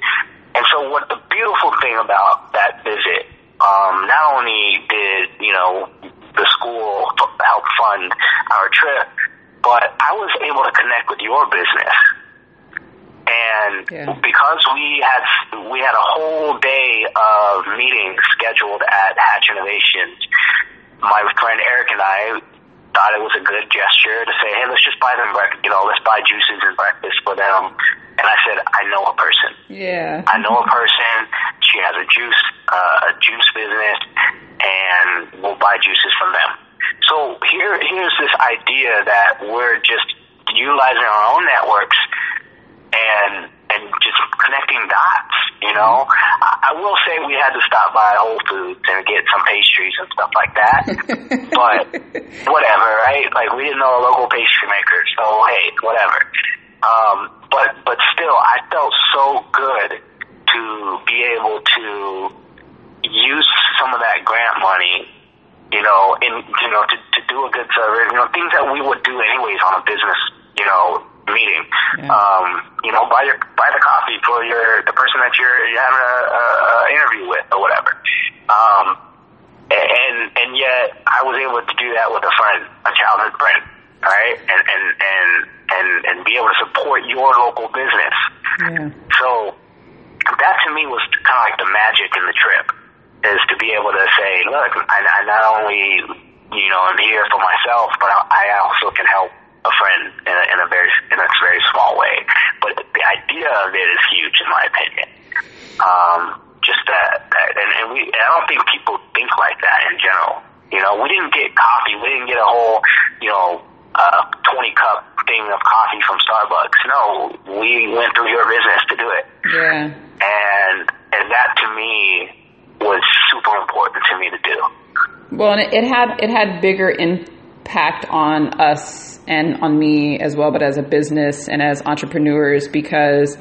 And so, what the beautiful thing about that visit, um, not only did you know the school help fund our trip, but I was able to connect with your business. And Yeah. because we had we had a whole day of meetings scheduled at Hatch Innovations, my friend Eric and I thought it was a good gesture to say, hey, let's just buy them breakfast, you know, let's buy juices and breakfast for them, And I said, I know a person. Yeah. I know a person. She has a juice, uh, a juice business, and we'll buy juices from them. So here, here's this idea that we're just utilizing our own networks and and just connecting dots. You know, I, I will say we had to stop by Whole Foods and get some pastries and stuff like that. but whatever, right? Like we didn't know a local pastry maker, so hey, whatever. Um, but but still, I felt so good to be able to use some of that grant money, you know, in you know to to do a good service, you know, things that we would do anyways on a business, you know, meeting. Yeah. Um, you know, buy your buy the coffee for your the person that you're you're having a, a, a interview with or whatever. Um, and and yet I was able to do that with a friend, a childhood friend, right? And and and and and be able to support your local business. Yeah. So that to me was kind of like the magic in the trip, is to be able to say, look, I, I not only you know am here for myself, but I, I also can help a friend in a, in a very in a very small way. But the idea of it is huge, in my opinion. Um, just that, that and, and we I don't think people think like that in general. You know, we didn't get coffee. We didn't get a whole, you know, uh, 20 cup thing of coffee from Starbucks. No, we went through your business to do it. Yeah. And, and that to me was super important to me to do. Well, and it, it had it had bigger impact on us and on me as well, but as a business and as entrepreneurs because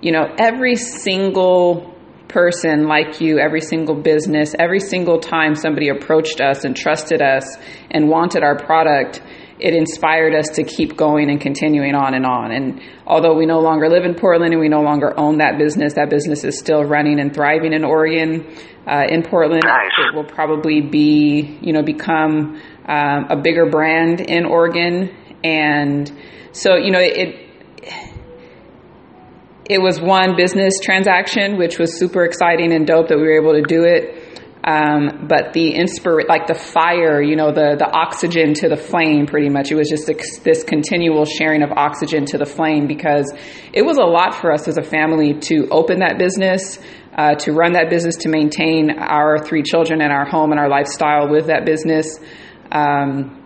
you know every single person like you, every single business, every single time somebody approached us and trusted us and wanted our product, it inspired us to keep going and continuing on and on. And although we no longer live in Portland and we no longer own that business, that business is still running and thriving in Oregon. Uh, in Portland, Nice. it will probably be, you know, become um, a bigger brand in Oregon. And so, you know, it, it was one business transaction, which was super exciting and dope that we were able to do it. Um, but the inspir, like the fire, you know, the, the oxygen to the flame, pretty much. It was just this, this continual sharing of oxygen to the flame because it was a lot for us as a family to open that business, uh, to run that business, to maintain our three children and our home and our lifestyle with that business. Um,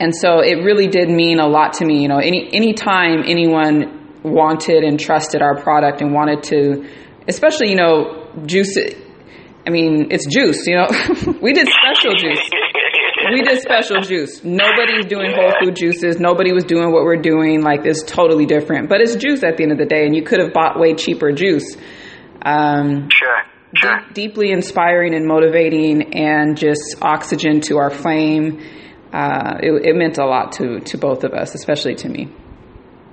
and so it really did mean a lot to me. You know, any any time anyone wanted and trusted our product and wanted to, especially you know, juice. It, I mean, it's juice. You know, we did special juice. We did special juice. Nobody's doing whole food juices. Nobody was doing what we're doing. Like it's totally different. But it's juice at the end of the day, and you could have bought way cheaper juice. Um, Sure, sure. deep, deeply inspiring and motivating, and just oxygen to our flame. Uh, it, it meant a lot to to both of us, especially to me.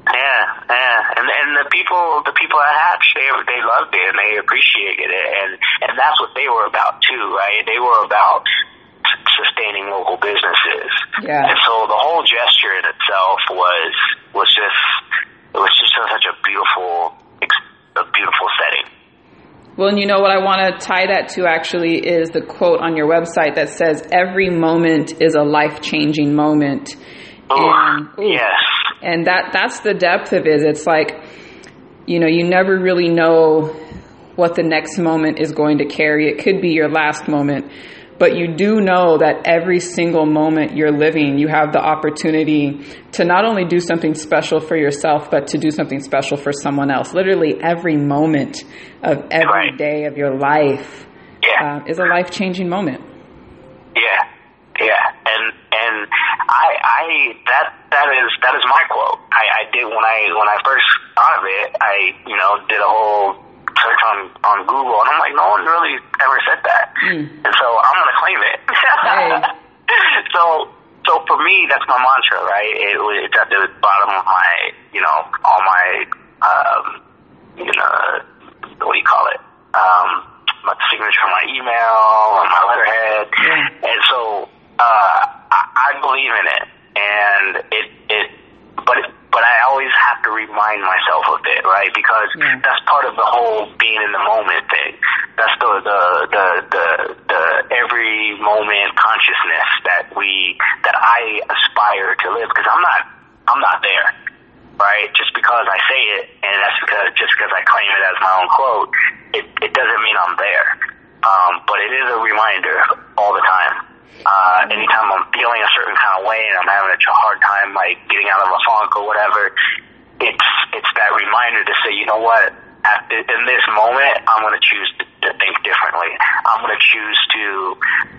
Yeah, yeah, and and the people, the people at Hatch, they they loved it and they appreciated it, and and that's what they were about too, right? They were about sustaining local businesses, Yeah. and so the whole gesture in itself was was just it was just such a beautiful, a beautiful setting. Well, and you know what I want to tie that to actually is the quote on your website that says, "Every moment is a life changing moment." Oh, and, yes, and that that's the depth of it. It's like, you know, you never really know what the next moment is going to carry. It could be your last moment, but you do know that every single moment you're living, you have the opportunity to not only do something special for yourself, but to do something special for someone else. Literally every moment of every Right. day of your life yeah. uh, is a life changing moment. Yeah, yeah, and and I I that that is that is my quote. I, I did when I when I first thought of it. I you know did a whole search on on Google, and I'm like, no one really ever said that, Mm. and so I'm gonna claim it. Hey. so so for me, that's my mantra, right? It, it's at the bottom of my you know all my um you know what do you call it um my signature on my email on my letterhead Yeah. and so uh, I, I believe in it, and it it, but but I always have to remind myself of it, right? Because Yeah. that's part of the whole being in the moment thing. That's the the the the, the every moment consciousness that we that I aspire to live. Because I'm not I'm not there. right? Just because I say it, and that's because just because I claim it as my own quote, it, it doesn't mean I'm there. Um, but it is a reminder all the time. Uh, anytime I'm feeling a certain kind of way and I'm having a hard time like getting out of a funk or whatever, it's it's that reminder to say, you know what, at, in this moment, I'm going to choose to, to think differently. I'm going to choose to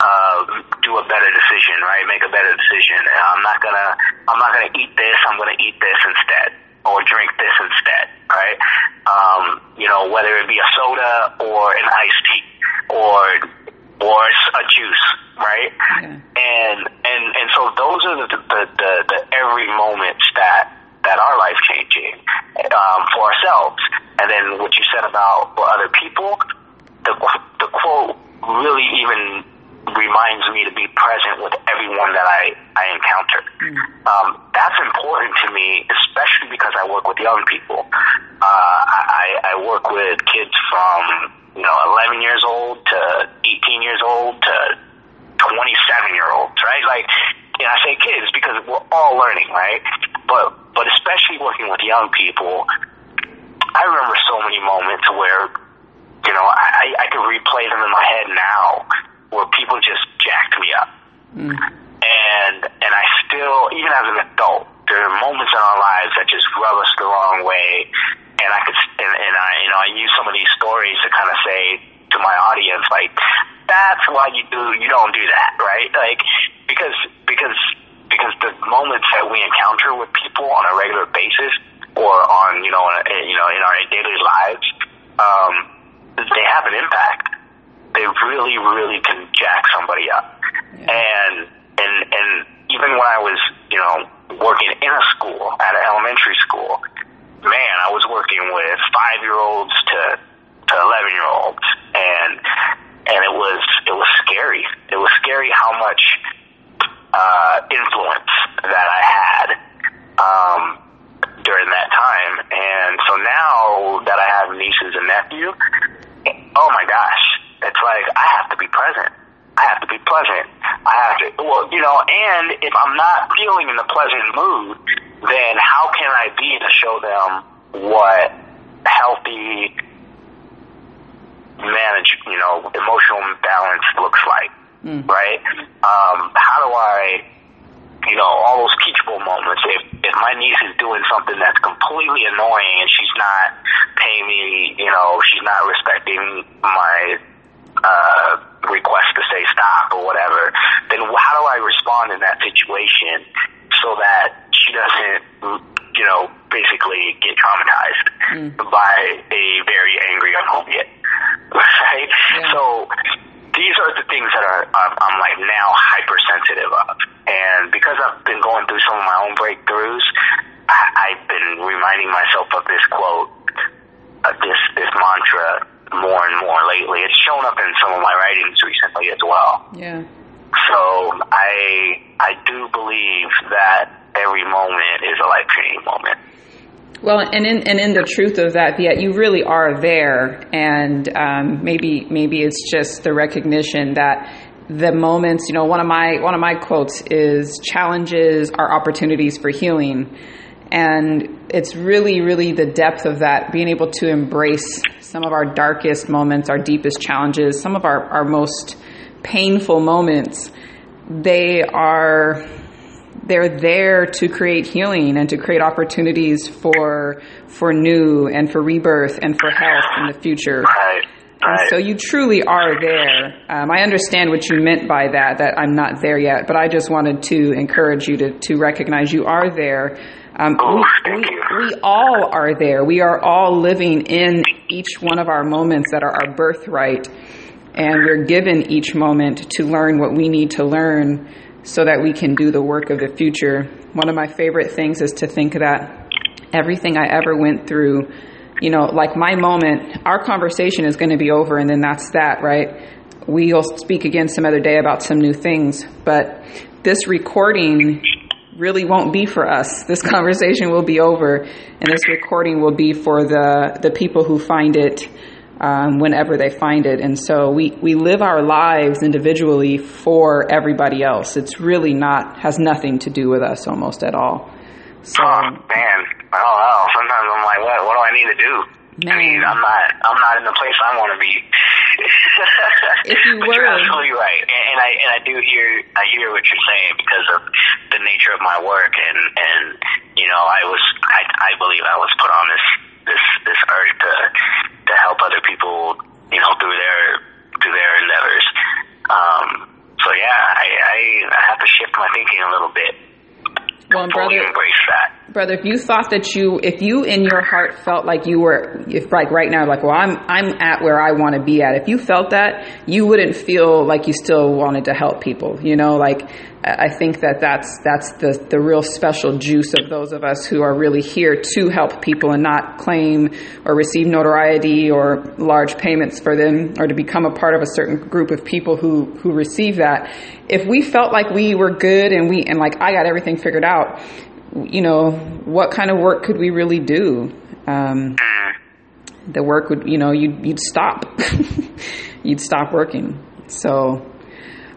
uh, do a better decision, right? Make a better decision. And I'm not gonna I'm not gonna eat this. I'm going to eat this instead, or drink this instead, right? Um, you know, whether it be a soda or an iced tea or or a juice, right? Yeah. And and and so those are the the, the, the every moments that that are life changing um, for ourselves. And then what you said about other people, the the quote really even reminds me to be present with everyone that I I encounter. Um, that's important to me, especially because I work with young people. Uh, I, I work with kids from you know 11 years old to 18 years old to 27 year olds, right? Like, and I say kids because we're all learning, right? But but especially working with young people, I remember so many moments where, you know, I, I could replay them in my head now, where people just jacked me up, mm. and and I still, even as an adult, there are moments in our lives that just rub us the wrong way, and I could, and, and I, you know, I use some of these stories to kind of say to my audience, like, that's why you do, you don't do that, right? Like, because because because the moments that we encounter with people on a regular basis, or on you know, in, you know, in our daily lives, um, they have an impact. They really, really can jack somebody up, and and and even when I was, you know, working in a school at an elementary school, man, I was working with five year olds to to eleven year olds, and and it was it was scary. It was scary how much uh, influence that I had um, during that time, and so now that I have nieces and nephew, oh my gosh, it's like I have to be present. I have to be pleasant. I have to, well, you know, and if I'm not feeling in the pleasant mood, then how can I be to show them what healthy, manage, you know, emotional balance looks like, right? Um, how do I, you know, all those teachable moments. If if my niece is doing something that's completely annoying and she's not paying me, you know, she's not respecting my uh, request to say stop or whatever, then how do I respond in that situation so that she doesn't, you know, basically get traumatized by a very angry unhome right? Yeah. So these are the things that are I'm, I'm like now hypersensitive of, and because I've been going through some of my own breakthroughs, I, I've been reminding myself of this quote, uh, this this mantra more and more lately. It's shown up in some of my writings recently as well. Yeah. So I I do believe that every moment is a life changing moment. Well, and in and in the truth of that, yet you really are there, and um, maybe maybe it's just the recognition that the moments. You know, one of my one of my quotes is challenges are opportunities for healing, and it's really really the depth of that, being able to embrace some of our darkest moments, our deepest challenges, some of our our most painful moments. They are they're there to create healing and to create opportunities for for new and for rebirth and for health in the future. Right. Right. so you truly are there. Um, I understand what you meant by that, that I'm not there yet, but I just wanted to encourage you to, to recognize you are there. Um, Oh, we, we, we all are there. We are all living in each one of our moments that are our birthright. And we're given each moment to learn what we need to learn so that we can do the work of the future. One of my favorite things is to think that everything I ever went through, you know, like my moment, our conversation is going to be over and then that's that, right? We'll speak again some other day about some new things, but this recording really won't be for us. This conversation will be over and this recording will be for the, the people who find it um, whenever they find it. And so we, we live our lives individually for everybody else. It's really not, has nothing to do with us almost at all. So, Oh man, I don't know. Sometimes I'm like, what? What do I need to do? I mean, I'm not. I'm not in the place I want to be. if you but were, you're absolutely right, and, and I and I do hear I hear what you're saying because of the nature of my work, and and you know, I was I I believe I was put on this this this earth to to help other people, you know, through their through their endeavors. Um, so yeah, I, I I have to shift my thinking a little bit. Well, brother, embrace that. brother, if you thought that you, if you in your heart felt like you were, if like right now, like, well, I'm, I'm at where I want to be at. If you felt that, you wouldn't feel like you still wanted to help people. You know, like I think that that's that's the the real special juice of those of us who are really here to help people and not claim or receive notoriety or large payments for them or to become a part of a certain group of people who who receive that. If we felt like we were good and we and like I got everything figured out, you know, what kind of work could we really do? Um, the work would, you know, you'd, you'd stop. you'd stop working. So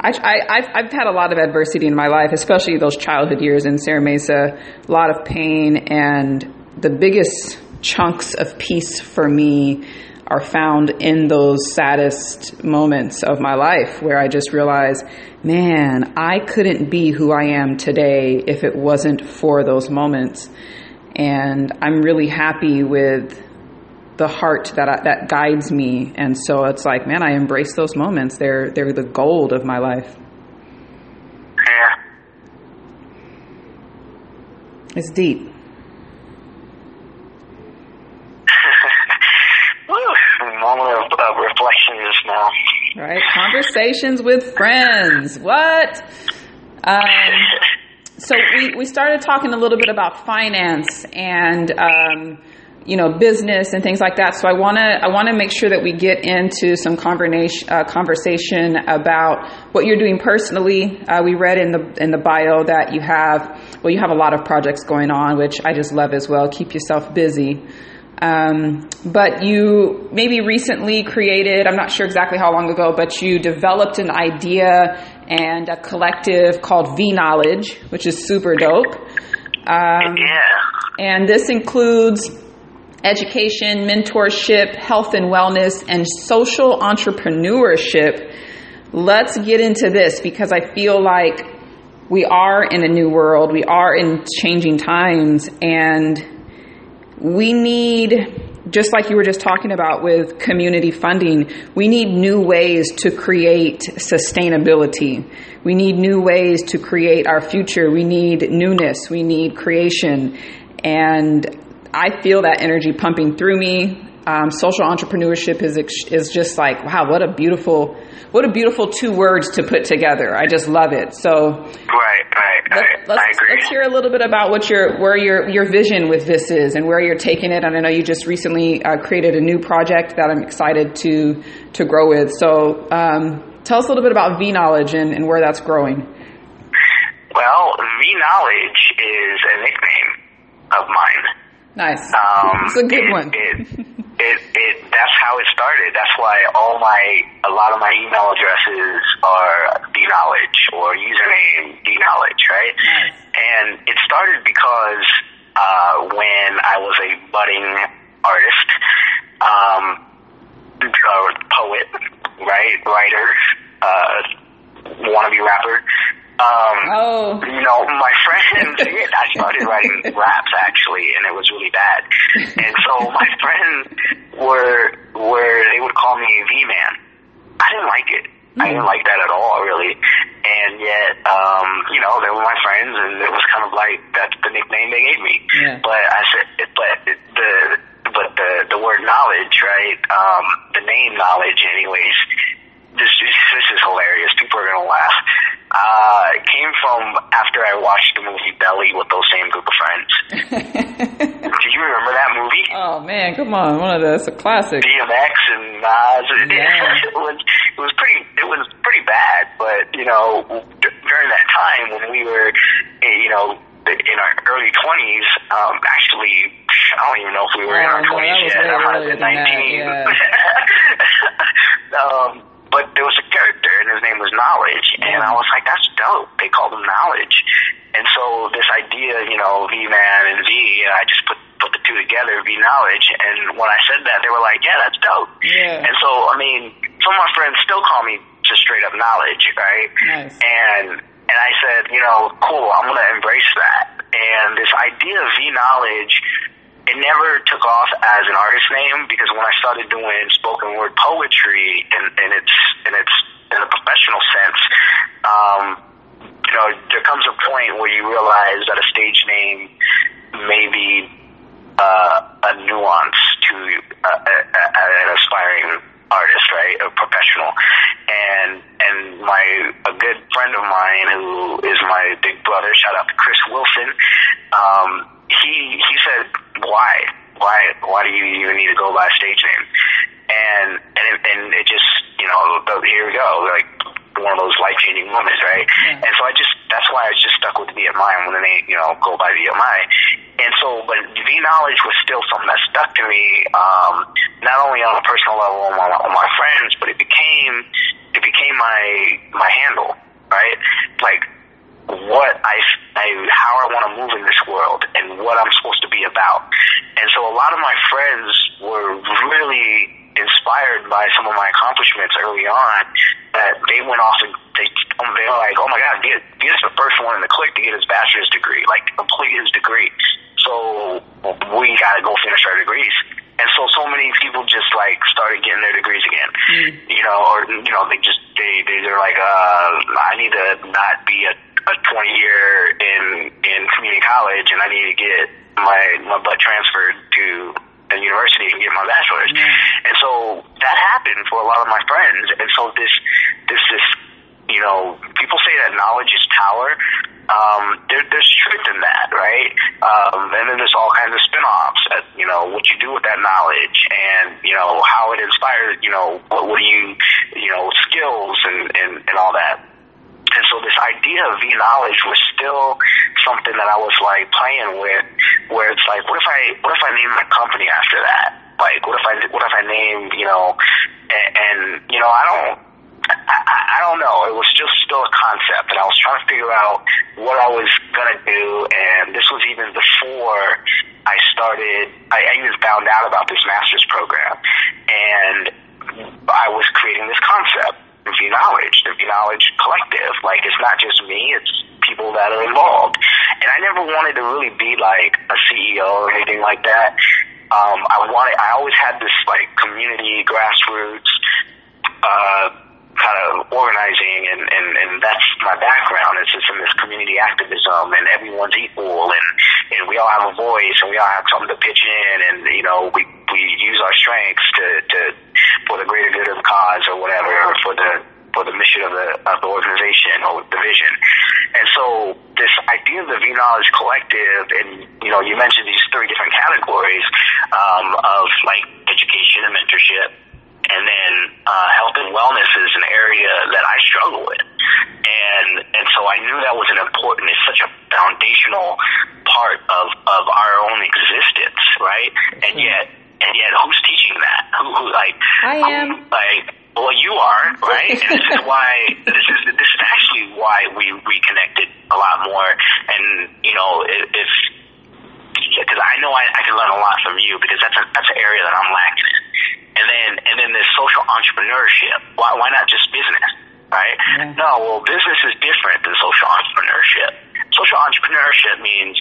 I, I, I've, I've had a lot of adversity in my life, especially those childhood years in Serra Mesa, a lot of pain. And the biggest chunks of peace for me are found in those saddest moments of my life where I just realize, man, I couldn't be who I am today if it wasn't for those moments. And I'm really happy with the heart that I, that guides me, and so it's like, man, I embrace those moments. They're they're the gold of my life. Yeah. It's deep. Moment of, reflection just now. Right? Conversations with friends. What? Um, so we, we started talking a little bit about finance and um, you know business and things like that. So I want to I want to make sure that we get into some conversation uh, conversation about what you're doing personally. Uh, we read in the in the bio that you have well you have a lot of projects going on, which I just love as well. Keep yourself busy. Um, but you maybe recently created, I'm not sure exactly how long ago, but you developed an idea and a collective called V Knowledge, which is super dope. Um, Yeah. and this includes education, mentorship, health and wellness, and social entrepreneurship. Let's get into this because I feel like we are in a new world, we are in changing times, and we need just like you were just talking about with community funding, we need new ways to create sustainability. We need new ways to create our future. We need newness. We need creation. And I feel that energy pumping through me. Um, social entrepreneurship is is just like wow, what a beautiful, what a beautiful two words to put together. I just love it. So Right, right, let, right. let's, I agree. let's hear a little bit about what your where your your vision with this is and where you're taking it. And I know you just recently uh, created a new project that I'm excited to to grow with. So um, tell us a little bit about V Knowledge and, and where that's growing. Well, V Knowledge is a nickname of mine. Nice, Um, it's a good it, one. It, it, it, that's how it started. That's why all my, a lot of my email addresses are knowledge or username knowledge, right? Nice. And it started because, uh, when I was a budding artist, um, uh, poet, right, writer, uh, wannabe rapper, um, Oh, you know, my friends, yeah, I started writing raps actually, and it was really bad. And so my friends were, were, they would call me V-Man. I didn't like it. I didn't like that at all, really. And yet, um, you know, they were my friends, and it was kind of like that's the nickname they gave me. Yeah. But I said, but the, but the the word knowledge, right? Um, the name knowledge, anyways. This is this is hilarious. People are gonna laugh. Uh, it came from after I watched the movie Belly with those same group of friends. Do you remember that movie? oh man, come on, one of it's a classic. DMX and Nas. Yeah. it was it was pretty it was pretty bad, but you know d- during that time when we were eh, you know in our early twenties, um, actually I don't even know if we were in Oh, our no, twenties that yet. I might have been than that, nineteen. yeah. um, but there was a character and his name was Knowledge, and I was like, that's dope. They called him Knowledge. And so this idea, you know, V Man and V, I just put put the two together, V knowledge. And when I said that, they were like, yeah, that's dope. Yeah. And so, I mean, some of my friends still call me just straight up knowledge, right? Nice. And and I said, you know, cool, I'm gonna embrace that. And this idea of V knowledge, it never took off as an artist name because when I started doing spoken word poetry and, and it's and it's in a professional sense, um, you know, there comes a point where you realize that a stage name may be uh, a nuance to uh, a, a, an aspiring artist, right? A professional. And and my a good friend of mine who is my big brother, shout out to Chris Wilson, um, he he said, Why? Why why do you even need to go by a stage name? And and it, and it just you know, here we go, like one of those life changing moments, right? Yeah. And so I just that's why I just stuck with Viet Mai when they, you know, go by Viet Mai. And so but V knowledge was still something that stuck to me, um, not only on a personal level on my, on my friends, but it became it became my my handle, right? Like what I, I how I want to move in this world and what I'm supposed to be about. And so a lot of my friends were really inspired by some of my accomplishments early on that they went off and they they were like, oh my god, Viet is the first one in the clique to get his bachelor's degree, like complete his degree. So we got to go finish our degrees. And so so many people just like started getting their degrees again, Mm. you know, or you know they just they they they're like, uh, I need to not be a a 20 year in in community college, and I need to get my my butt transferred to a university and get my bachelor's. Yeah. And so that happened for a lot of my friends. And so this this this you know people say that knowledge is power. Um, there, there's truth in that, right? Um, and then there's all kinds of spin-offs. At, you know what you do with that knowledge, and you know how it inspires. You know what, what do you you know skills and and and all that. And so this idea of V knowledge was still something that I was like playing with, where it's like, what if I, what if I name my company after that? Like, what if I, what if I named, you know, and, and you know, I don't, I, I don't know. It was just still a concept, and I was trying to figure out what I was gonna do. And this was even before I started. I, I even found out about this master's program, and I was creating this concept, V Knowledge, the V Knowledge Collective. Like it's not just me; it's people that are involved. And I never wanted to really be like a CEO or anything like that. Um, I wanted. I always had this like community grassroots. Uh, kind of organizing and, and, and that's my background. It's just in this community activism and everyone's equal and, and we all have a voice and we all have something to pitch in and, you know, we, we use our strengths to, to, for the greater good of the cause or whatever, or for the, for the mission of the, of the organization or the vision. And so this idea of the V Knowledge Collective and, you know, you mentioned these three different categories, um, of like education and mentorship and then uh, health and wellness is an area that I struggle with, and and so I knew that was an important. It's such a foundational part of of our own existence, right? And yet, and yet, who's teaching that? Who, who like? I am. like, well, you are, right? and this is why this is this is actually why we reconnected a lot more. And you know, if, because I know I, I can learn a lot from you because that's a that's an area that I'm lacking and this social entrepreneurship. Why why not just business? Right? Yeah. No, well business is different than social entrepreneurship. Social entrepreneurship means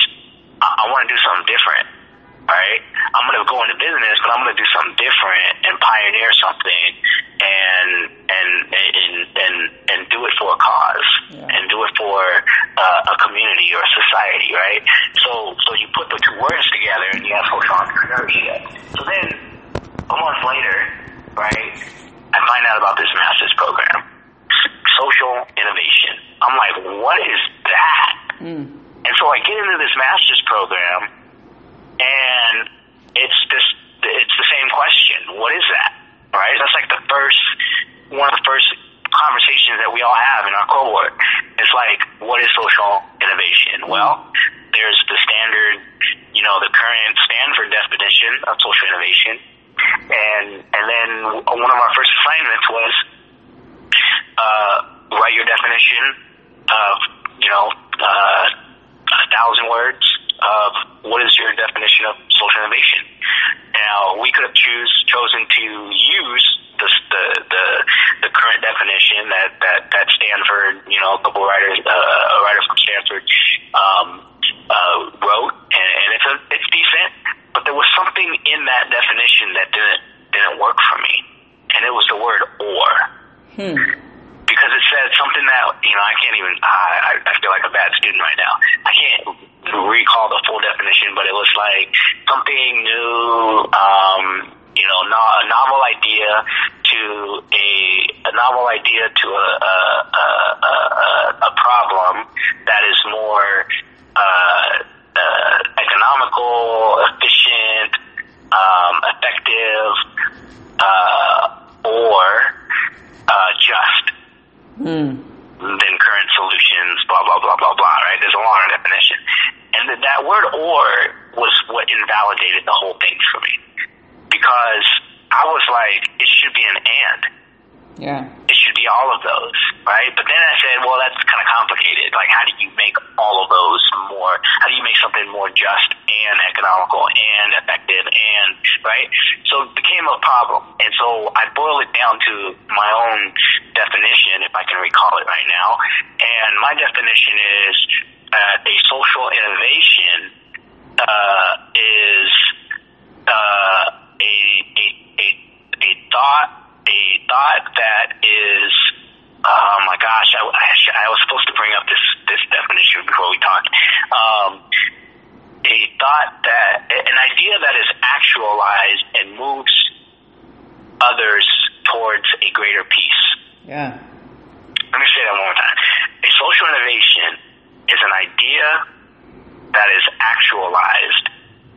I, I want to do something different. Right? I'm gonna go into business, but I'm gonna do something different and pioneer something and and and and, and do it for a cause Yeah. and do it for uh, a community or a society, right? So so you put the two words together and you have social entrepreneurship. So then a month later, right, I find out about this master's program, social innovation. I'm like, what is that? Mm. And so I get into this master's program, and it's this it's the same question. What is that? Right? That's like the first one of the first conversations that we all have in our cohort. It's like, what is social innovation? Well, there's the standard, you know, the current Stanford definition of social innovation. And and then one of our first assignments was uh, write your definition of, you know, uh, a thousand words of what is your definition of social innovation. Now, we could have choose, chosen to use the, the, the, the current definition that, that, that Stanford, you know, a couple writers, uh, a writer from Stanford, um, uh, wrote, and, and it's a, it's decent, but there was something in that definition that didn't, didn't work for me. And it was the word or. Hmm. Because it said something that, you know, I can't even, I, I feel like a bad student right now. I can't recall the full definition, but it was like something new, um, you know, no, a novel idea to a, a novel idea to a, a, a, a, a problem that is more uh, uh, economical, efficient, um, effective, uh, or uh, just Hmm. than current solutions, blah, blah, blah, blah, blah, right? There's a longer definition. And that, that word or was what invalidated the whole thing for me. Because I was like, it should be an and. Yeah. It should be all of those, right? But then I said, well, that's kind of complicated. Like, how do you make all of those more, how do you make something more just and economical and effective and, right? So it became a problem. And so I boiled it down to my own definition, if I can recall it right now. And my definition is uh, a social innovation uh, is uh, a, a, a, a thought a thought that is oh my gosh I, I, I was supposed to bring up this this definition before we talked um, a thought that an idea that is actualized and moves others towards a greater peace Yeah. let me say that one more time. A social innovation is an idea that is actualized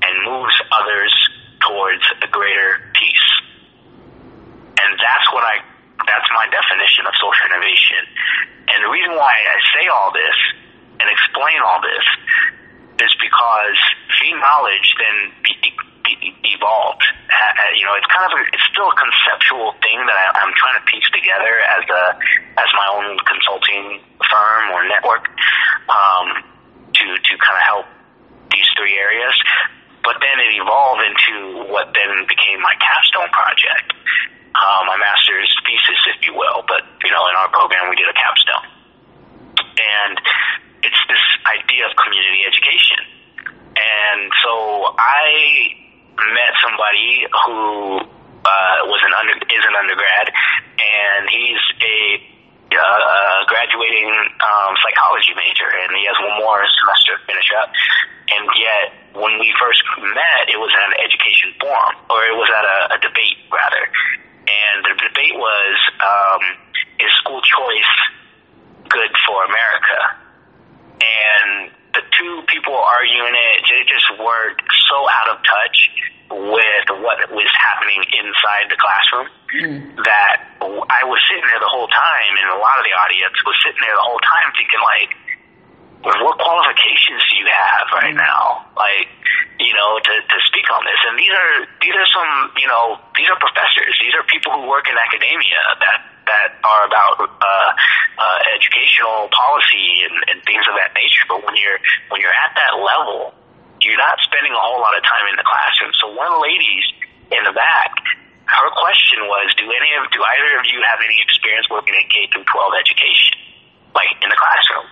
and moves others towards a greater peace. And that's what I, that's my definition of social innovation. And the reason why I say all this and explain all this is because V knowledge then be, be, evolved. You know, it's kind of a, it's still a conceptual thing that I, I'm trying to piece together as a as my own consulting firm or network um, to to kind of help these three areas. But then it evolved into what then became my capstone project, uh, my master's thesis, if you will. But you know, in our program, we did a capstone, and it's this idea of community education. And so I met somebody who uh, was an under is an undergrad, and he's a uh, graduating um, psychology major, and he has one more semester to finish up. And yet, when we first met, it was at an education forum, or it was at a, a debate rather. And the debate was, um, is school choice good for America? And the two people arguing it, they just were so out of touch with what was happening inside the classroom that I was sitting there the whole time, and a lot of the audience was sitting there the whole time thinking, like, what qualifications do you have right now? Like, you know, to, to speak on this. And these are these are some, you know, these are professors. These are people who work in academia that that are about uh, uh, educational policy and, and things of that nature. But when you're when you're at that level, you're not spending a whole lot of time in the classroom. So one of the ladies in the back, her question was, do any of do either of you have any experience working in K through 12 education, like in the classroom?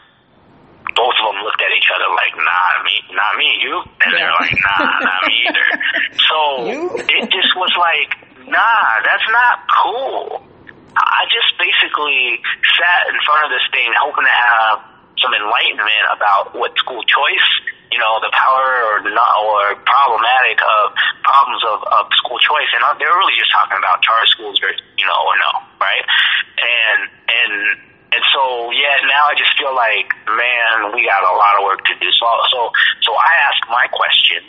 Both of them looked at each other like, nah, me, not me, you. And they're like, nah, not me either. So You? it just was like, nah, that's not cool. I just basically sat in front of this thing hoping to have some enlightenment about what school choice, you know, the power or not, or problematic of problems of, of school choice. And uh, they were really just talking about charter schools or, you know, or no, right? And, and, and so, yeah, now I just feel like, man, we got a lot of work to do. So, so, so I asked my question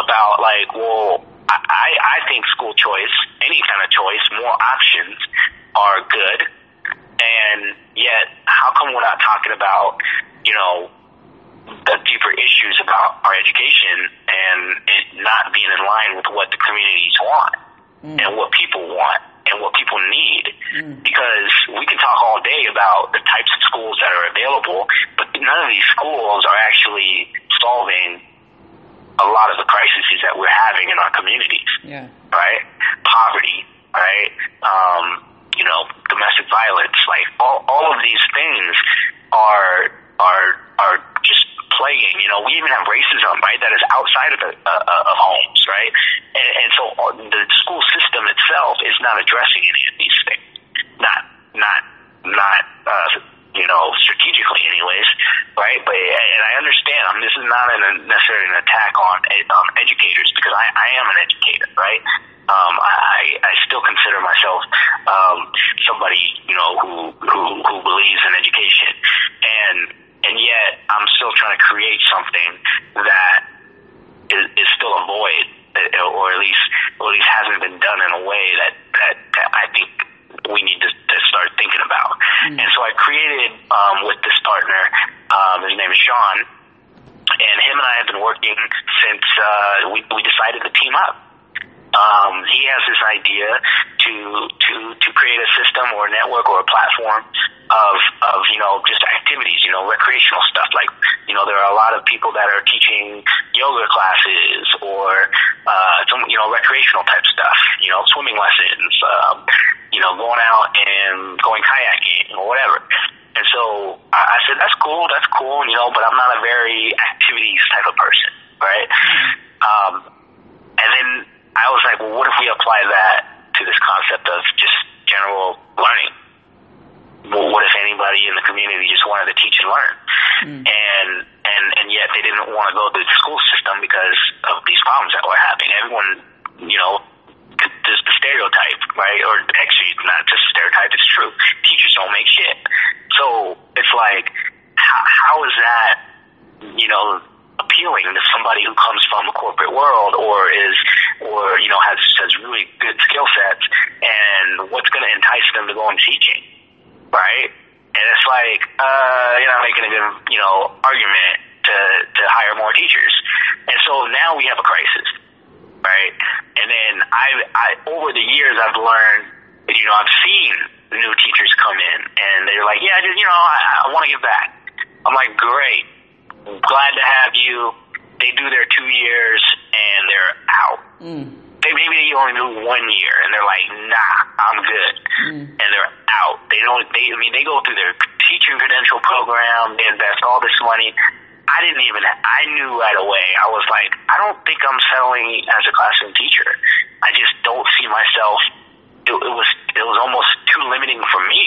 about like, well, I, I think school choice, any kind of choice, more options are good. And yet, how come we're not talking about, you know, the deeper issues about our education and it not being in line with what the communities want mm. and what people want and what people need? Because we can talk all day about the types of schools that are available, but none of these schools are actually solving a lot of the crises that we're having in our communities. Yeah. Right? Poverty, right? Um, you know, domestic violence, like all, all of these things are are are just playing. You know, we even have racism, right? That is outside of the uh, of homes, right? And, and so the school system itself is not addressing any of these things. Not not not uh, you know strategically, anyways, right? But and I understand. I mean, this is not an, necessarily an attack on um, educators because I, I am an educator, right? Um, I, I still consider myself um, somebody you know who, who who believes in education, and and yet I'm still trying to create something that is, is still a void, or at least or at least hasn't been done in a way that that, that I think we need to, to start thinking about. Mm. And so I created um, with this partner. Um, his name is Sean, and him and I have been working since uh, we we decided to team up um, he has this idea to to to create a system or a network or a platform of of you know just activities, you know, recreational stuff. Like you know, there are a lot of people that are teaching yoga classes or uh, some you know recreational type stuff. You know, swimming lessons. Um, you know, going out and going kayaking or whatever. And so I, I said, that's cool, that's cool, you know, but I'm not a very activities type of person, right? Mm-hmm. Um, and then I was like, well, what if we apply that to this concept of just general learning? Well, what if anybody in the community just wanted to teach and learn? Mm. And and and yet they didn't want to go through the school system because of these problems that were happening. Everyone, you know, there's the stereotype, right? Or actually, not just a stereotype; it's true. Teachers don't make shit. So it's like, how, how is that, you know, appealing to somebody who comes from a corporate world or is or you know has has really good skill sets and what's going to entice them to go on teaching right? And it's like uh you're not making a good you know argument to to hire more teachers. And so now we have a crisis right? And then i i over the years i've learned you know i've seen new teachers come in and they're like yeah just you know i, I want to give back. I'm like great. Glad to have you they do their two years and they're out. Mm. They maybe they only do one year and they're like, nah, I'm good, mm. and they're out. They don't. They I mean they go through their teaching credential program. They invest all this money. I didn't even. I knew right away. I was like, I don't think I'm settling as a classroom teacher. I just don't see myself. It, it was. It was almost too limiting for me,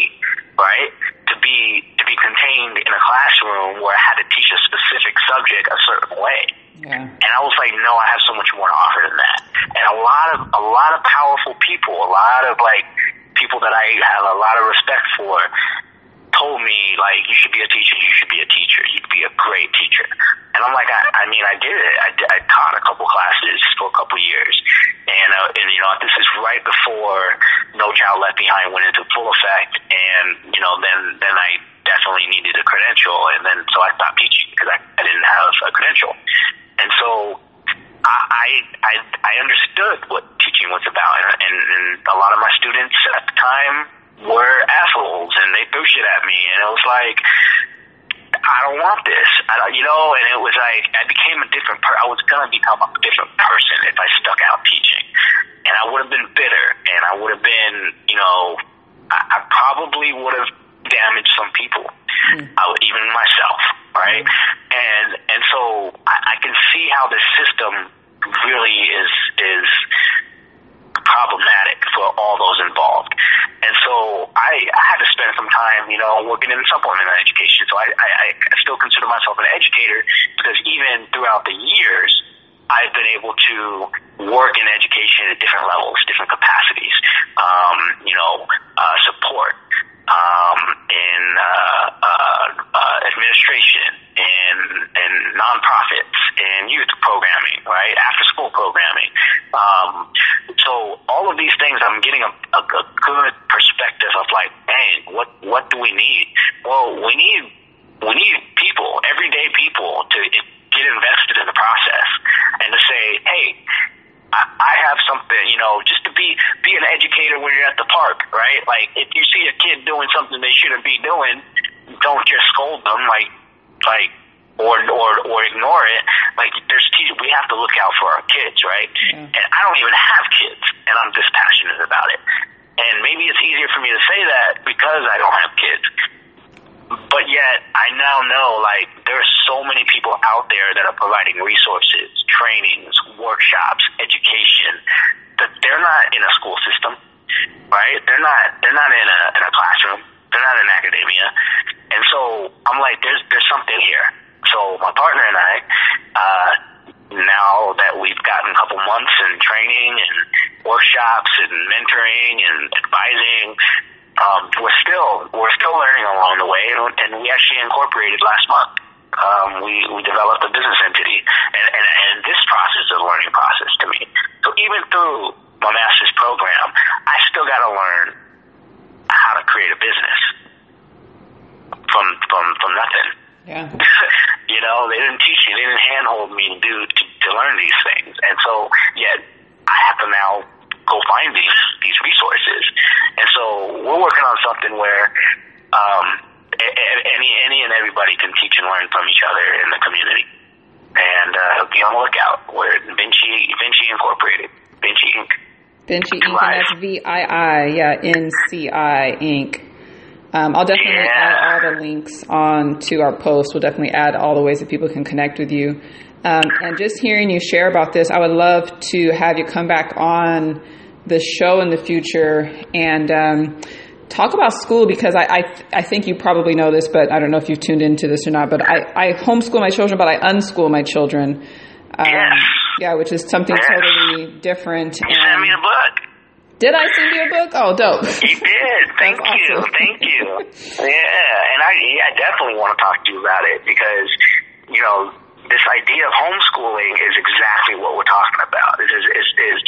right? To be to be contained in a classroom where I had to teach a specific subject a certain way. Yeah. And I was like, no, I have so much more to offer than that. And a lot of a lot of powerful people, a lot of like people that I have a lot of respect for, told me like you should be a teacher, you should be a teacher, you'd be a great teacher. And I'm like, I, I mean, I did it. I, I taught a couple classes for a couple years, and uh, and you know, this is right before No Child Left Behind went into full effect, and you know, then then I definitely needed a credential, and then so I stopped teaching because I, I didn't have a credential. And so I, I, I understood what teaching was about, and, and, and a lot of my students at the time were assholes, and they threw shit at me, and it was like, I don't want this, I, you know, and it was like I became a different person. I was gonna become a different person if I stuck out teaching, and I would have been bitter, and I would have been, you know, I, I probably would have damaged some people, mm. I would, even myself, right? And and so I, I can see how the system really is is problematic for all those involved. And so I, I had to spend some time, you know, working in supplemental education. So I, I, I still consider myself an educator because even throughout the years, I've been able to work in education at different levels, different capacities, um, you know, uh, support, um, in uh, uh, uh, administration, in in nonprofits, in youth programming, right? After school programming. Um, so all of these things, I'm getting a, a, a good perspective of like, dang, what what do we need? Well, we need we need people, everyday people, to get invested in the process and to say, hey, I have something, you know, just to be be an educator when you're at the park, right? Like if you see a kid doing something they shouldn't be doing, don't just scold them, like like or or or ignore it. Like there's te- we have to look out for our kids, right? Yeah. And I don't even have kids, and I'm this passionate about it. And maybe it's easier for me to say that because I don't have kids. But yet, I now know, like, there's so many people out there that are providing resources, trainings, workshops, education, that they're not in a school system, right? They're not, they're not in a, in a classroom. They're not in academia. And so, I'm like, there's, there's something here. So, my partner and I, uh, now that we've gotten a couple months in training and workshops and mentoring and advising, um, we're still we're still learning along the way, and we actually incorporated last month. Um, we we developed a business entity, and, and and this process is a learning process to me. So even through my master's program, I still got to learn how to create a business from from from nothing. Yeah. you know, they didn't teach me, they didn't handhold me to do to, to learn these things, and so yet I have to now go find these these resources, and so we're working on something where um, any any and everybody can teach and learn from each other in the community, and uh, be on the lookout. We're Vincii Vincii Incorporated, Vincii Inc. Vincii Inc. And that's V I I, yeah, N C I Inc. Um, I'll definitely Yeah. add all the links on to our post. We'll definitely add all the ways that people can connect with you. Um, and just hearing you share about this, I would love to have you come back on the show in the future and um, talk about school because I, I I think you probably know this, but I don't know if you've tuned into this or not. But I, I homeschool my children, but I unschool my children. Um, Yes. Yeah, which is something totally different. You sent me a book. Did I send you a book? Oh, dope. You did. Thank That's you. awesome. Thank you. Yeah, and I, yeah, I definitely want to talk to you about it because, you know, this idea of homeschooling is exactly what we're talking about. It is is is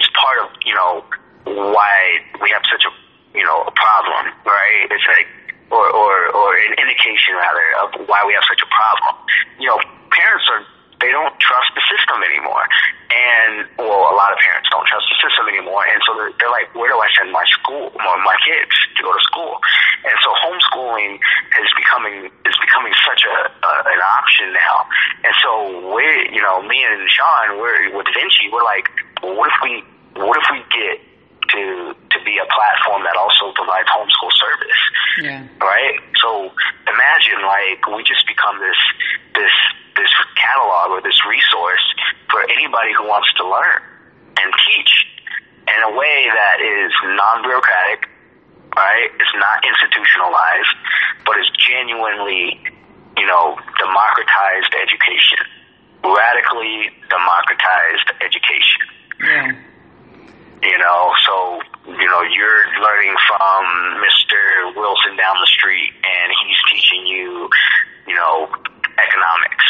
is part of you know why we have such a you know a problem, right? It's like or or or an indication rather of why we have such a problem. You know, parents are they don't trust the system anymore, and well, a lot of parents don't trust the system anymore, and so they're, they're like, where do I send my school, my, my kids to go to school? And so homeschooling is becoming is becoming such a, a an option now, and so we, you know, me and Sean, we're with Vincii, we're like, well, what if we, what if we get to to be a platform that also provides homeschool service? Yeah. right? So imagine like we just become this this this catalog or this resource for anybody who wants to learn and teach in a way that is non-bureaucratic, right? It's not institutionalized, but it's genuinely, you know, democratized education, radically democratized education Yeah. You know so you know you're learning from mr wilson down the street and he's teaching you you know economics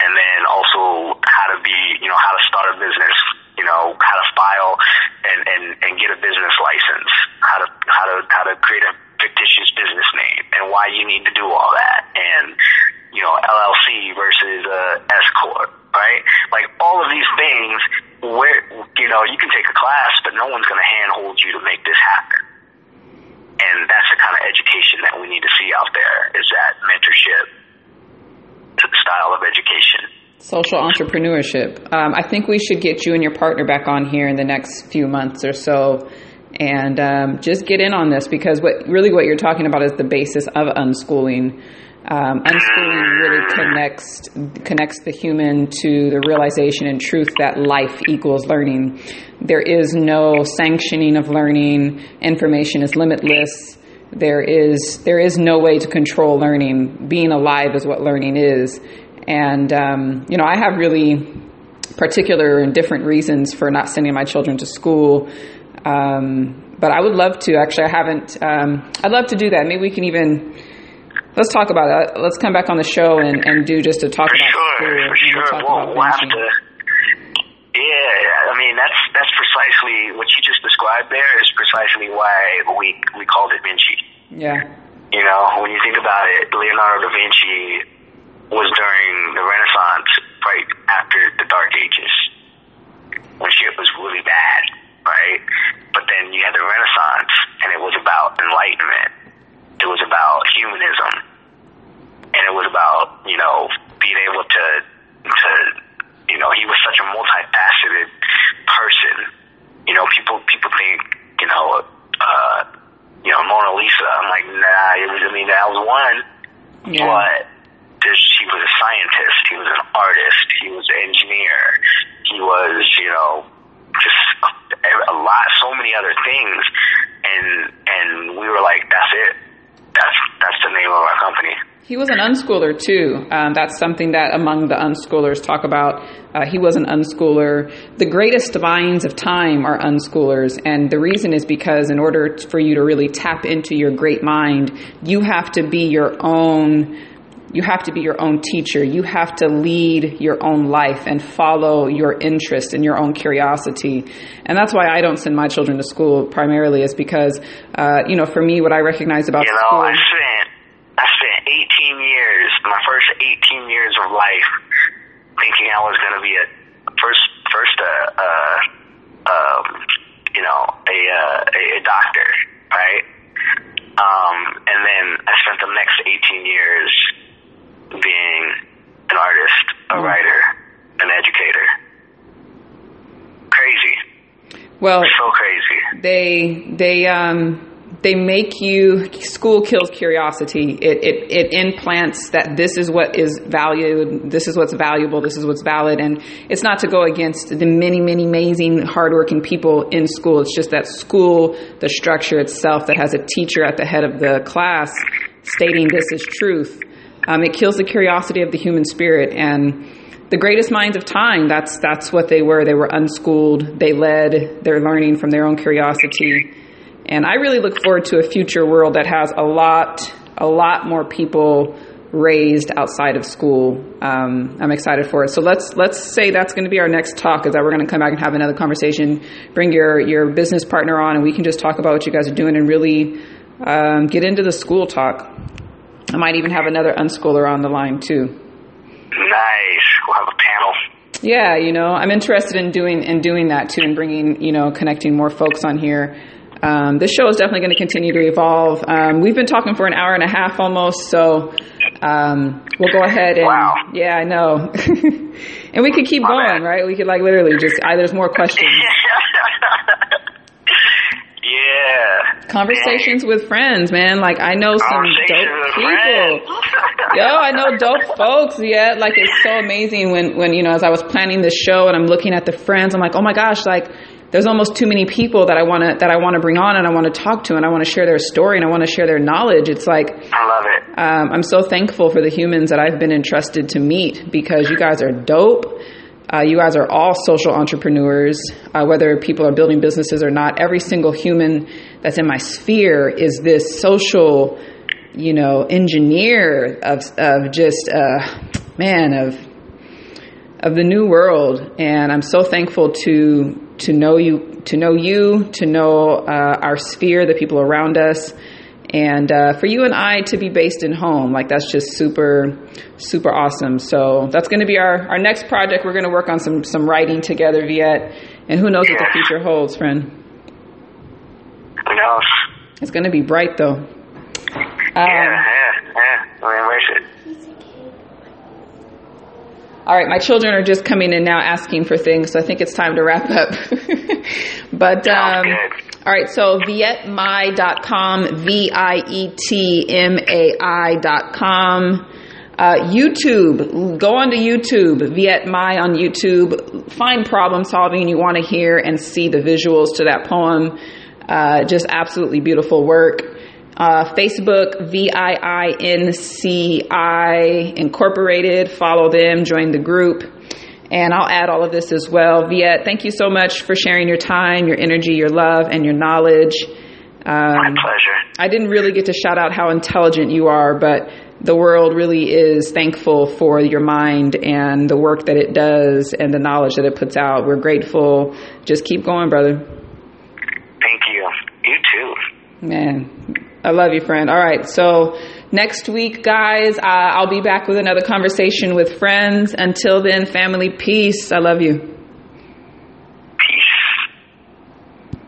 and then also how to be you know how to start a business you know how to file and and and get a business license how to how to how to create a fictitious business name and why you need to do all that. And you know LLC versus uh, S corp, right? Like all of these things, where you know you can take a class, but no one's going to handhold you to make this happen. And that's the kind of education that we need to see out there. Is that mentorship to the style of education? Social entrepreneurship. Um, I think we should get you and your partner back on here in the next few months or so, and um, just get in on this because what really what you're talking about is the basis of unschooling. Um, unschooling really connects connects the human to the realization and truth that life equals learning. There is no sanctioning of learning. Information is limitless. There is there is no way to control learning. Being alive is what learning is. And um, you know, I have really particular and different reasons for not sending my children to school. Um, but I would love to. Actually, I haven't. Um, I'd love to do that. Maybe we can even let's talk about it. Let's come back on the show and, and do just a talk For about sure, school. for we'll sure. talk We'll, we'll have to. Yeah, I mean that's that's precisely what you just described. There is precisely why we we called it Vincii. Yeah, You know, when you think about it, Leonardo da Vinci was during the Renaissance, right after the Dark Ages, when shit was really bad, right? But then you had the Renaissance, and it was about enlightenment it was about humanism, and it was about you know being able to to you know he was such a multifaceted person. You know, people people think you know uh, you know Mona Lisa. I'm like, nah. It was, I mean, that was one, yeah. but this, he was a scientist. He was an artist. He was an engineer. He was you know just a, a lot, so many other things, and and we were like, that's it that's that's the name of our company. He was an unschooler too. Um, that's something that among the unschoolers talk about. Uh, he was an unschooler. The greatest minds of time are unschoolers, and the reason is because in order for you to really tap into your great mind, you have to be your own. You have to be your own teacher. You have to lead your own life and follow your interest and your own curiosity. And that's why I don't send my children to school primarily is because, uh, you know, for me, what I recognize about You know, school. I spent I spent 18 years, my first 18 years of life, thinking I was going to be a first first uh, uh um you know a uh, a, a doctor, right? Um, and then I spent the next 18 years being an artist, a Mm. writer, an educator. Crazy, well, so crazy. they they um they make you school kills curiosity it, it it implants that this is what is valued this is what's valuable this is what's valid and it's not to go against the many many amazing hardworking people in school it's just that school the structure itself that has a teacher at the head of the class stating this is truth um, it kills the curiosity of the human spirit and the greatest minds of time that's that's what they were. They were unschooled. They led their learning from their own curiosity. And i really look forward to a future world that has a lot a lot more people raised outside of school. Um, i'm excited for it. So let's let's say that's going to be our next talk is that we're going to come back and have another conversation. Bring your your business partner on and we can just talk about what you guys are doing and really um, get into the school talk i might even have another unschooler on the line too Nice. We'll have a panel. yeah, you know, I'm interested in doing in doing that too, and bringing you know connecting more folks on here. Um, this show is definitely going to continue to evolve. Um, we've been talking for an hour and a half almost, so um, we'll go ahead and Wow. yeah, I know, and we could keep My going, right? We could like literally just I, there's more questions. yeah. Conversations with friends, man. Like I know some dope people. Yo, I know dope folks. Yeah, like it's so amazing when when you know as I was planning this show and I'm looking at the friends, I'm like, oh my gosh, like there's almost too many people that I want to that I want to bring on and I want to talk to and I want to share their story and I want to share their knowledge. It's like I love it. um, I'm so thankful for the humans that I've been entrusted to meet because you guys are dope. Uh, you guys are all social entrepreneurs, uh, whether people are building businesses or not. Every single human that's in my sphere is this social, you know, engineer of of just uh, man of of the new world. And I'm so thankful to to know you, to know you, to know uh, our sphere, the people around us, and uh, for you and I to be based in home. Like that's just super, super awesome. So that's going to be our our next project. We're going to work on some some writing together, Viet, and who knows what the future holds, friend. Who knows? It's going to be bright though. Um, yeah, yeah, yeah. We embrace it. All right, my children are just coming in now asking for things, so I think it's time to wrap up. but um. All right, so vietmai.com, V I E T M A I.com. Uh, YouTube, go onto YouTube, Viet Mai on YouTube. Find problem solving you want to hear and see the visuals to that poem. Uh, just absolutely beautiful work. Uh, Facebook, V I I N C I Incorporated. Follow them, join the group. And I'll add all of this as well. Viet, thank you so much for sharing your time, your energy, your love, and your knowledge. My Um, pleasure. I didn't really get to shout out how intelligent you are, but the world really is thankful for your mind and the work that it does and the knowledge that it puts out. We're grateful. Just keep going, brother. Thank you. You too. Man, I love you, friend. All right. So next week, guys, uh, I'll be back with another conversation with friends. Until then, family, peace. I love you.